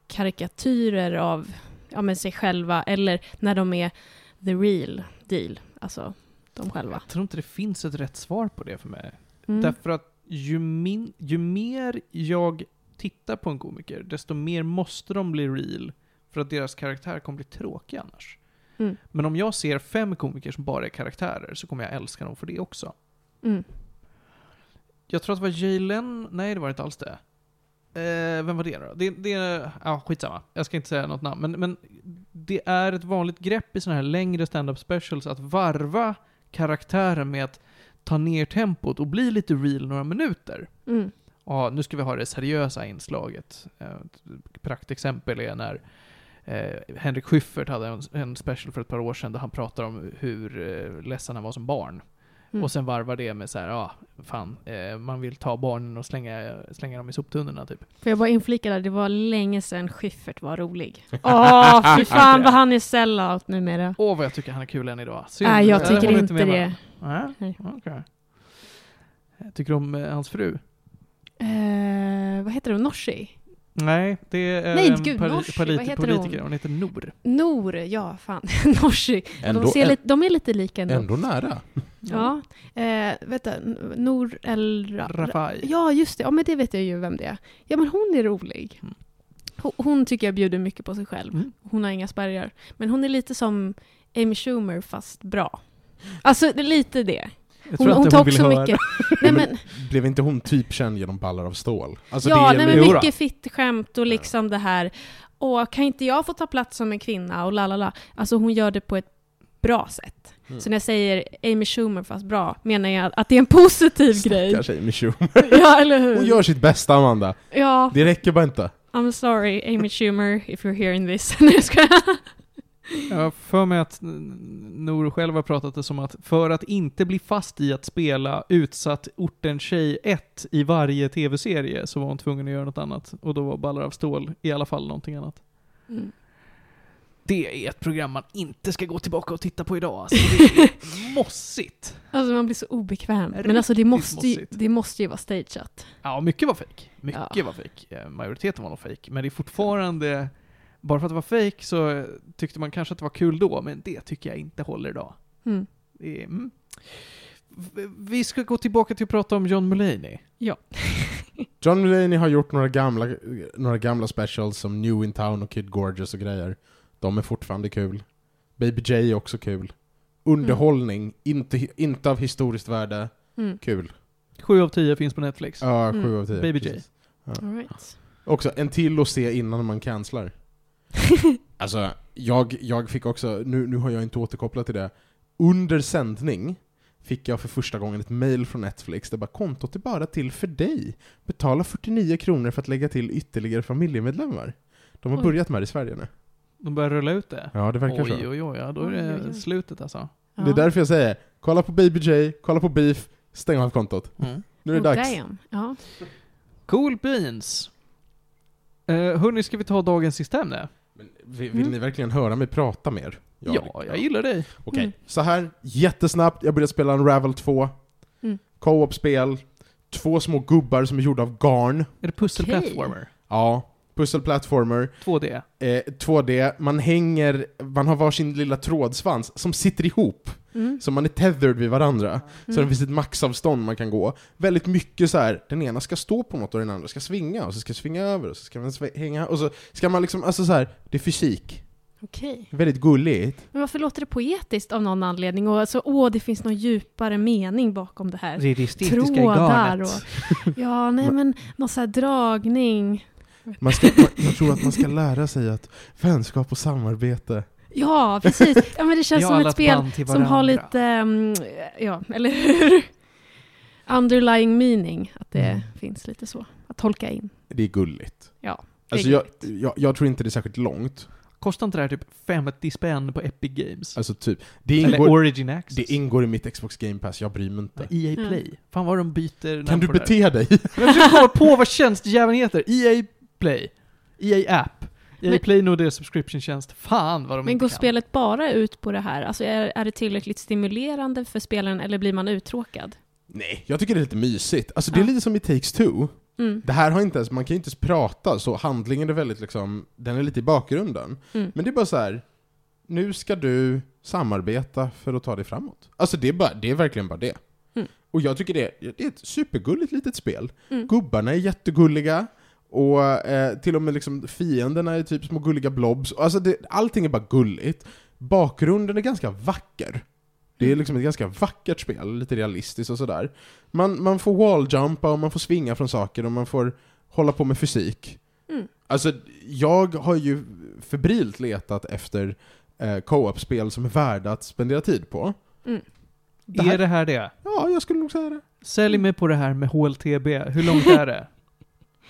karikatyrer av ja, men sig själva, eller när de är the real deal, alltså de själva? Jag tror inte det finns ett rätt svar på det för mig. Mm. Därför att ju, min, ju mer jag tittar på en komiker, desto mer måste de bli real för att deras karaktär kommer bli tråkig annars. Mm. Men om jag ser fem komiker som bara är karaktärer så kommer jag älska dem för det också. Mm. Jag tror att det var Jay Len, nej det var inte alls det. Eh, vem var det då? Det, det är, ja skitsamma. Jag ska inte säga något namn. Men, men det är ett vanligt grepp i sådana här längre stand-up specials att varva karaktären med att ta ner tempot och bli lite real några minuter. Mm. Ja, nu ska vi ha det seriösa inslaget. Eh, Ett praktexempel är när eh, Henrik Schyffert hade en, en special för ett par år sedan där han pratar om hur eh, ledsen han var som barn. Mm. Och sen varvar det med så här, ja, fan, eh, man vill ta barnen och slänga, slänga dem i soptunnorna typ. Får jag bara inflika där, det var länge sedan Schyffert var rolig. Åh, fy fan vad han är sellout numera. Åh, vad jag tycker han är kul än idag. Synd. Nej, jag tycker håller inte det. Nej, okej. Jag tycker om eh, hans fru. Eh, vad heter hon? Norsi? Nej, det är Nej, en gud, Norsi, vad heter politiker. hon? Hon heter Nor. Nor, ja fan. Norsi. Ändå, De, ser lite, de är lite lika ändå. ändå nära. Ja. Eh, vet du, N- Nor El... Ra- Rafai. Ja, just det. Ja, men det vet jag ju vem det är. Ja, men hon är rolig. Mm. Hon, hon tycker jag bjuder mycket på sig själv. Mm. Hon har inga spärrar. Men hon är lite som Amy Schumer, fast bra. Alltså, det är lite det. Jag Hon, tror hon inte tar hon också mycket... Nej, men, Blev inte hon typ känd genom ballar av stål? Alltså ja, det är nej, men mycket fittskämt och liksom det här åh, kan inte jag få ta plats som en kvinna och la la la. Alltså hon gör det på ett bra sätt. Mm. Så när jag säger Amy Schumer fast bra, menar jag att det är en positiv grej. Stackars Amy Schumer. Ja, eller hur? Hon gör sitt bästa Amanda. Ja, Det räcker bara inte. I'm sorry Amy Schumer if you're hearing this. Nej, jag. Jag har för mig att N- Nor själv har pratat det som att för att inte bli fast i att spela utsatt orten tjej 1 i varje tv-serie så var hon tvungen att göra något annat. Och då var Ballar av stål i alla fall någonting annat. Mm. Det är ett program man inte ska gå tillbaka och titta på idag. Alltså, det är mossigt. Alltså man blir så obekväm. Men Riktigt alltså det måste, ju, det måste ju vara stageat. Ja, mycket var fake. Mycket Ja. var fake. Eh, Majoriteten var nog fake. Men det är fortfarande, bara för att det var fake så tyckte man kanske att det var kul då, men det tycker jag inte håller idag. Mm. Är, mm. Vi ska gå tillbaka till att prata om John Mulaney. John Mulaney har gjort några gamla, några gamla specials som New in Town och Kid Gorgeous och grejer. De är fortfarande kul. Baby J är också kul. Underhållning, inte, inte av historiskt värde. Mm. Kul. Sju av tio finns på Netflix. Ja, Mm. sju av tio. Baby J. precis. All right. Också en till att se innan man cancelar. Alltså, jag, jag fick också, nu, nu har jag inte återkopplat till det, under sändning fick jag för första gången ett mail från Netflix där bara kontot är bara till för dig. Betala 49 kronor för att lägga till ytterligare familjemedlemmar. De har Oj. börjat med det i Sverige nu. De börjar rulla ut det. Ja, det verkar Oj, så. oj, oj, ja, då är Oj, det oj, oj. slutet alltså. Ja. Det är därför jag säger, kolla på Baby J, kolla på Beef, stäng av kontot. Nu är det oh, dags. Ja. Cool beans. Uh, hörni, ska vi ta dagens sista ämne? Men vill, vill Mm. ni verkligen höra mig prata mer? Ja, jag gillar dig. Okej, Mm. så här jättesnabbt. Jag började spela Unravel 2. Mm. Co-op-spel. Två små gubbar som är gjorda av garn. Är det pussel Okej. platformer? Ja. Puzzle-platformer. 2D? Eh, 2D. Man hänger, man har varsin lilla trådsvans som sitter ihop. Mm. Så man är tethered vid varandra. Så det Mm. finns ett maxavstånd man kan gå. Väldigt mycket så här. den ena ska stå på något och den andra ska svinga, och så ska jag svinga över, och så ska man hänga, och så ska man liksom, alltså så här. det är fysik. Okej. Väldigt gulligt. Men varför låter det poetiskt av någon anledning? Och alltså, åh, det finns någon djupare mening bakom det här. Det är det Trådar och... Ja, nej men någon sån här dragning. Man ska, man, jag tror att man ska lära sig att vänskap och samarbete Ja, precis. Ja, men det känns som ett spel som har lite, ehm, ja, eller hur? Underlying meaning, att det Mm. finns lite så. Att tolka in. Det är gulligt. Ja, det är Alltså jag, gulligt. jag, jag tror inte det är särskilt långt. Kostar inte det här typ 50 spänn på Epic Games? Alltså typ, det Eller ingår, Origin Access? det ingår i mitt Xbox Game Pass, jag bryr mig inte. EA Mm. Play. Fan vad de byter Kan du bete dig? Jag försöker komma på vad tjänstjäveln heter. EA Play. EA App. EA Men- Play nog deras subscription-tjänst. Fan vad de Men inte går kan. spelet bara ut på det här? Alltså är, är det tillräckligt stimulerande för spelaren eller blir man uttråkad? Nej, jag tycker det är lite mysigt. Alltså det är Ja. lite som i Takes Two. Mm. Det här har inte ens, man kan ju inte ens prata, så handlingen är väldigt liksom, den är lite i bakgrunden. Mm. Men det är bara så här. nu ska du samarbeta för att ta dig framåt. Alltså det är, bara, det är verkligen bara det. Mm. Och jag tycker det, det är ett supergulligt litet spel. Mm. Gubbarna är jättegulliga, och eh, till och med liksom fienderna är typ små gulliga blobs. Alltså det, allting är bara gulligt. Bakgrunden är ganska vacker. Det är Mm. liksom ett ganska vackert spel, lite realistiskt och sådär. Man, man får walljumpa och man får svinga från saker och man får hålla på med fysik. Mm. Alltså, jag har ju febrilt letat efter eh, co-op-spel som är värda att spendera tid på. Mm. Det här- Är det här det? Ja, jag skulle nog säga det. Sälj mig på det här med HLTB. Hur långt är det?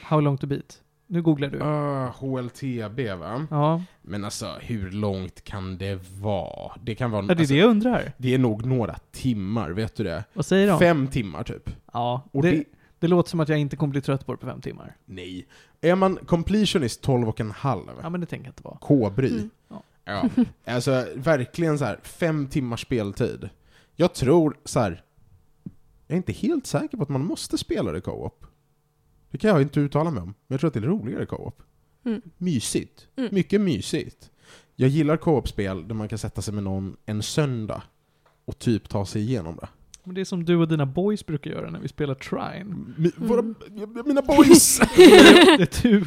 How long to beat? Nu googlar du. Uh, HLTB va? Ja, Men alltså, hur långt kan det vara? Det kan vara... ja det är alltså, det jag undrar. det är nog några timmar, vet du det? Vad säger de? Fem timmar typ. Ja, Och det, det, det låter som att jag inte kommer bli trött på det på fem timmar. nej. Är man completionist 12 och en halv, Ja, men det tänker jag inte vara. K-bry. Mm. Ja. Alltså, verkligen så här fem timmars speltid. Jag tror så här. Jag är inte helt säker på att man måste spela det co-op. Det kan jag inte uttala mig om. Men jag tror att det är roligare co-op. Mm. Mysigt. Mm. Mycket mysigt. Jag gillar co-op-spel där man kan sätta sig med någon en söndag och typ ta sig igenom det. Men det är som du och dina boys brukar göra när vi spelar Trine. Mi, våra, mina boys! det är du,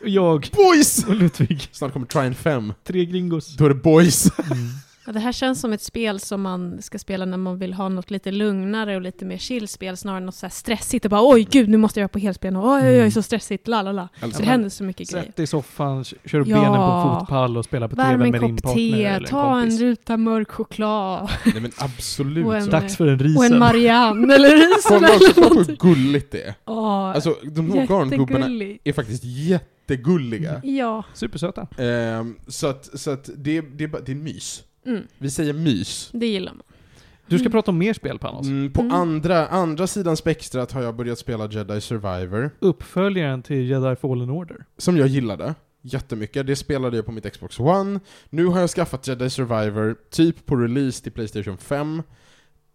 och jag boys! och Ludvig. Snart kommer Trine 5. Tre gringos. Då är det boys. Mm. Ja, det här känns som ett spel som man ska spela när man vill ha något lite lugnare och lite mer chill-spel snarare än något så stressigt och bara oj gud nu måste jag göra på helspel och oj oj oj Mm. så stressigt, la la la. Alltså, Det händer så mycket grejer. Sätt dig i soffan, kör upp Ja. benen på en fotpall och spela på TV med din partner te, eller en ta en ruta mörk choklad nej men absolut. Och en- så. Dags för en risen. och en Marianne eller risen eller på hur gulligt det är. Ja, Alltså, de här garngubbarna är faktiskt jättegulliga. Ja. Supersöta. Ehm, så att, så att det, det, det är mys. Mm, Vi säger mys. det gillar man. Du ska Mm. prata om mer spel, Panos. Mm, på Mm. andra, andra sidan spektrat har jag börjat spela Jedi Survivor, Uppföljaren till Jedi Fallen Order. som jag gillade jättemycket. Det spelade jag på mitt Xbox One. Nu har jag skaffat Jedi Survivor, typ på release till Playstation 5.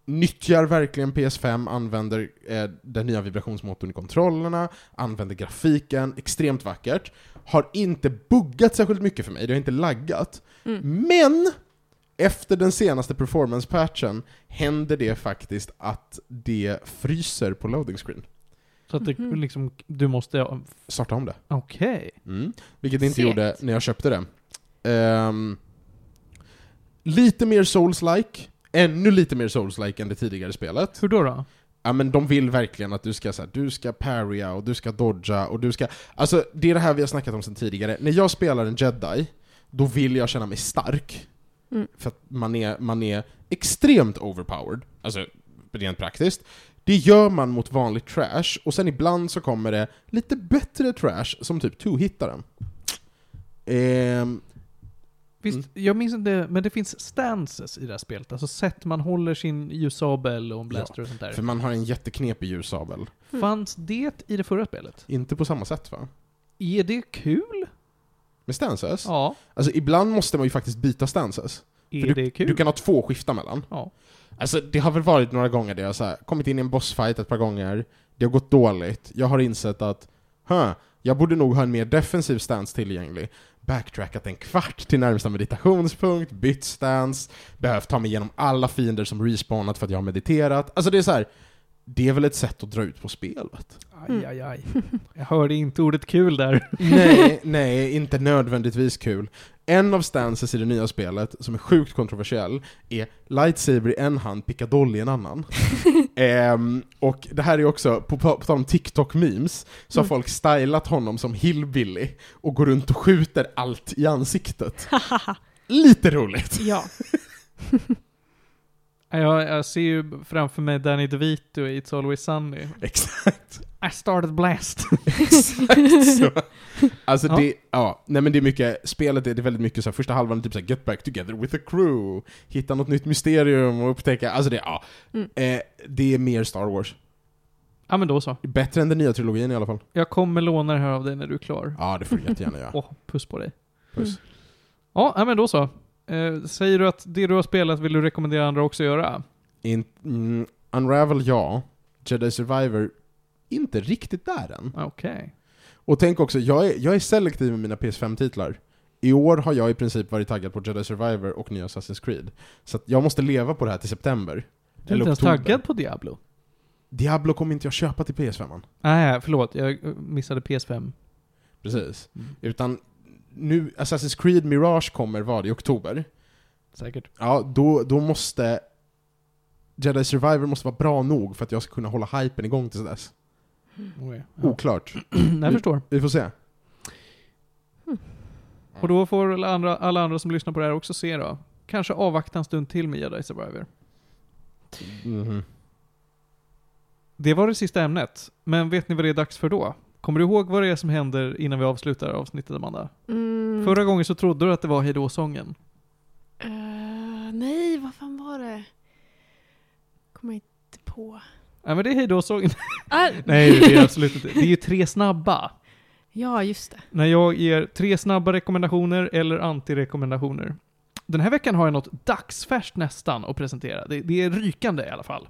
Nyttjar verkligen PS5, använder eh, den nya vibrationsmotorn i kontrollerna, använder grafiken, extremt vackert. Har inte buggat särskilt mycket för mig, det har inte laggat. Mm. Men! Efter den senaste performance-patchen händer det faktiskt att det fryser på loading screen. Så att det Mhm. liksom, du måste... Starta om det. Okej. Mm. Vilket det inte Segt. gjorde när jag köpte det. Ehm, lite mer souls-like. Ännu lite mer souls-like än det tidigare spelet. Hur då då? Ja men de vill verkligen att du ska så här, du ska parrya och du ska dodga och du ska... Alltså det är det här vi har snackat om sedan tidigare. När jag spelar en jedi, då vill jag känna mig stark. Mm. För att man är, man är extremt overpowered. Alltså rent praktiskt. Det gör man mot vanligt trash, och sen ibland så kommer det lite bättre trash som typ two-hittaren. Ehm, Visst, Mm. jag minns inte, men det finns stances i det här spelet. Alltså sätt man håller sin ljussabel och en blaster och sånt där. för man har en jätteknepig ljussabel. Mm. Fanns det i det förra spelet? Inte på samma sätt va? Är det kul? Med stances? Ja. Alltså ibland måste man ju faktiskt byta stances. Är det kul? Du kan ha två att skifta mellan. Ja. Alltså det har väl varit några gånger där jag så här, kommit in i en bossfight ett par gånger, det har gått dåligt, jag har insett att huh, jag borde nog ha en mer defensiv stance tillgänglig. Backtrackat en kvart till närmsta meditationspunkt, bytt stance, behövt ta mig igenom alla fiender som respawnat för att jag har mediterat. Alltså det är så här, det är väl ett sätt att dra ut på spelet? Aj, aj, aj. Jag hörde inte ordet kul där. nej, nej, inte nödvändigtvis kul. En av stances i det nya spelet, som är sjukt kontroversiell, är lightsaber i en hand, pickadoll i en annan. Ehm, och det här är också, på, på, på tal om TikTok-memes, så har Mm. folk stylat honom som hillbilly och går runt och skjuter allt i ansiktet. Lite roligt! ja. Jag, jag ser ju framför mig Danny DeVito i It's Always Sunny. Exakt. I started blast. Exakt så. Alltså Ja. det, ja, nej men det är mycket, spelet är det är väldigt mycket så här, första halvan är typ såhär get back together with the crew, hitta något nytt mysterium och upptäcka, alltså det, ja. Mm. Eh, det är mer Star Wars. ja men då så. Bättre än den nya trilogin i alla fall. Jag kommer låna det här av dig när du är klar. Ja, det får du jättegärna göra. Åh, puss på dig. Puss. Ja, ja, men då så. Eh, säger du att det du har spelat vill du rekommendera andra också att göra? In, mm, Unravel ja, Jedi Survivor inte riktigt där än. Okej. Och tänk också, jag är, jag är selektiv med mina PS5-titlar. I år har jag i princip varit taggad på Jedi Survivor och nya Assassin's Creed. Så jag måste leva på det här till september. Du är inte ens taggad på Diablo? Diablo kommer inte jag köpa till PS5. Nej, förlåt. Jag missade PS5. Precis. Mm. Utan nu, Assassin's Creed Mirage kommer vad, i oktober? Säkert. Ja, då, då måste Jedi Survivor måste vara bra nog för att jag ska kunna hålla hypen igång tills dess. Okay. Ja. Oklart. jag förstår. Vi får se. Och då får alla andra, alla andra som lyssnar på det här också se då. Kanske avvakta en stund till med Jedi Survivor. Mhm. Det var det sista ämnet. Men vet ni vad det är dags för då? Kommer du ihåg vad det är som händer innan vi avslutar avsnittet, Amanda? Mm. Förra gången så trodde du att det var hejdå-sången. Eh, nej, vad fan var det? Kommer inte på. Nej men det är hejdå-sången. Ah, Nej, det är absolut inte. Det är ju tre snabba. Ja, just det. När jag ger tre snabba rekommendationer eller anti-rekommendationer. Den här veckan har jag något dagsfärskt nästan att presentera. Det, det är rykande i alla fall.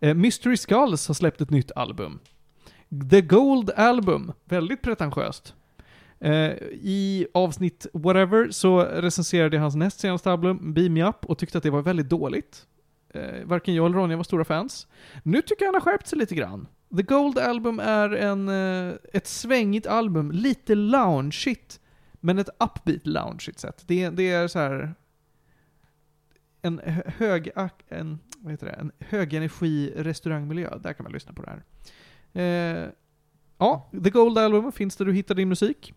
Eh, Mystery Skulls har släppt ett nytt album. The Gold Album. Väldigt pretentiöst. Eh, I avsnitt whatever så recenserade jag hans näst senaste album, Beam Me Up, och tyckte att det var väldigt dåligt. Eh, varken jag eller Ronja var stora fans. Nu tycker jag han har skärpt sig lite grann. The Gold Album är en, eh, ett svängigt album, lite loungeigt, men ett upbeat loungeigt sätt. Det, det är så här. en hög, en, vad heter det, en högenergi restaurangmiljö. Där kan man lyssna på det här. Eh, ja, The Gold Album finns där du hittar din musik.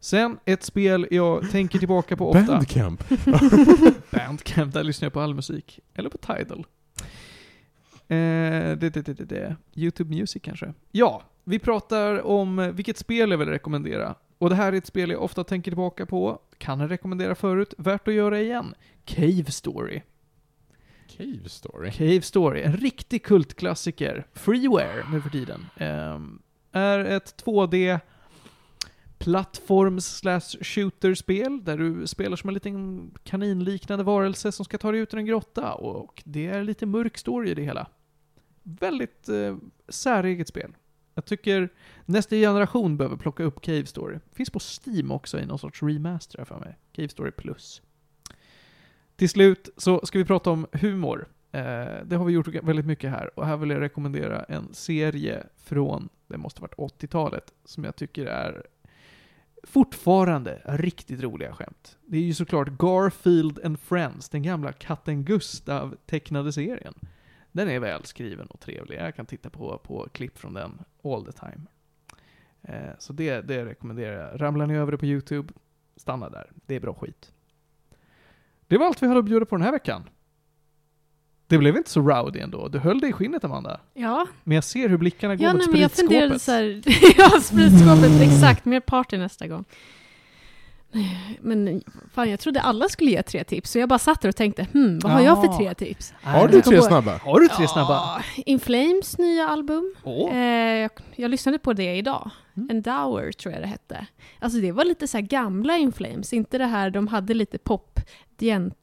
Sen ett spel jag tänker tillbaka på ofta. Bandcamp. Bandcamp, där lyssnar jag på all musik. Eller på Tidal. Eh, det, det, det, det. YouTube Music kanske. Ja, vi pratar om vilket spel jag vill rekommendera. Och det här är ett spel jag ofta tänker tillbaka på. Kan rekommendera förut, värt att göra igen. Cave Story. Cave Story. Cave Story, en riktig kultklassiker. Freeware nu för tiden. Ehm, är ett 2D plattforms slash shooter-spel där du spelar som en liten kaninliknande varelse som ska ta dig ut ur en grotta och det är lite mörk story i det hela. Väldigt eh, säreget spel. Jag tycker nästa generation behöver plocka upp Cave Story. Finns på Steam också i någon sorts remaster för mig. Cave Story Plus. Till slut så ska vi prata om humor. Eh, det har vi gjort väldigt mycket här och här vill jag rekommendera en serie från, det måste ha varit 80-talet, som jag tycker är fortfarande riktigt roliga skämt. Det är ju såklart Garfield and Friends, den gamla katten Gustav tecknade serien. Den är välskriven och trevlig. Jag kan titta på, på klipp från den all the time. Eh, så det, det rekommenderar jag. Ramlar ni över det på YouTube, stanna där. Det är bra skit. Det var allt vi hade att bjuda på den här veckan. Det blev inte så rowdy ändå. Du höll dig i skinnet Amanda. Ja, Men jag ser hur blickarna går ja mot nej, men jag spritskåpet. funderade så här, ja spritskåpet, exakt, mer party nästa gång. Men fan, jag trodde alla skulle ge tre tips, så jag bara satt där och tänkte, hmm, vad har jag för Ja. tre tips? Har du tre snabba? Har du tre Ja, snabba? In Flames nya album. Åh. Eh, jag, jag lyssnade på det idag. Mm. Endower tror jag det hette. Alltså det var lite så här gamla In Flames, inte det här, de hade lite pop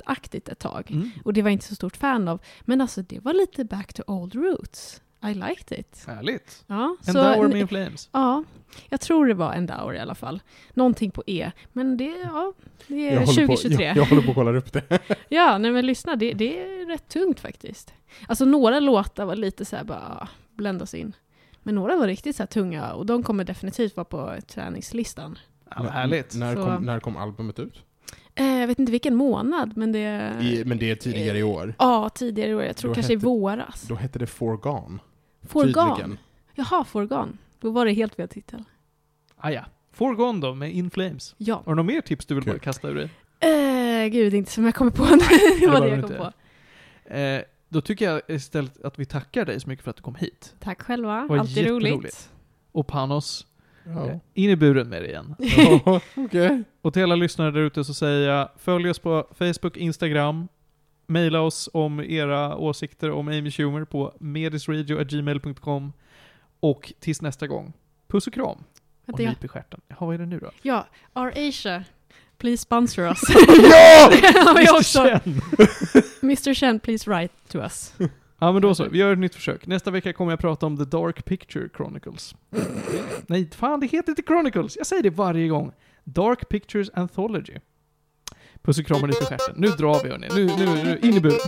aktigt ett tag. Mm. Och det var jag inte så stort fan av. Men alltså det var lite back to old roots. I liked it. Härligt. Ja, En så, med In Flames. ja, jag tror det var Endower i alla fall. Någonting på E. Men det, ja, det är Jag håller, på, 2023. jag, jag håller på att kolla upp det. Ja, nej men lyssna, det, det är rätt tungt faktiskt. Alltså några låtar var lite så här bara bländas in. Men några var riktigt så här tunga och de kommer definitivt vara på träningslistan. Ja, härligt. När kom, när kom albumet ut? Eh, jag vet inte vilken månad, men det... I, men det är tidigare i år. Ja, tidigare i år. Jag tror Då kanske i hette- våras. Då hette det Forgone. Forgan. Tydligen. Jaha, Forgan. Då var det helt fel titel. Ah, ja. Forgone då, med In Flames. Ja. Har du något mer tips du vill Kul. bara kasta ur dig? Eh, gud, inte som jag kommer på nu. det var det jag kom inte. på. Eh, då tycker jag istället att vi tackar dig så mycket för att du kom hit. Tack själva. Det var Alltid roligt. Och Panos, eh, Ja. in i buren med dig igen. Ja, Okej. Och till alla lyssnare där ute så säger jag, följ oss på Facebook, Instagram, mejla oss om era åsikter om Amy Schumer på medisradio.gmail.com och tills nästa gång, puss och kram. Och jag, nyp i stjärten. Jaha, vad är det nu då? ja, Our Asia. Please sponsor us. Ja! Också. Chen. Mr. Chen, please write to us. Ja men då så, vi gör ett nytt försök. Nästa vecka kommer jag prata om The Dark Picture Chronicles. Nej, fan det heter inte Chronicles! Jag säger det varje gång. Dark Pictures Anthology. Puss och kram och nyp i stjärten. Nu drar vi hörni. Nu, nu, nu, in i buren.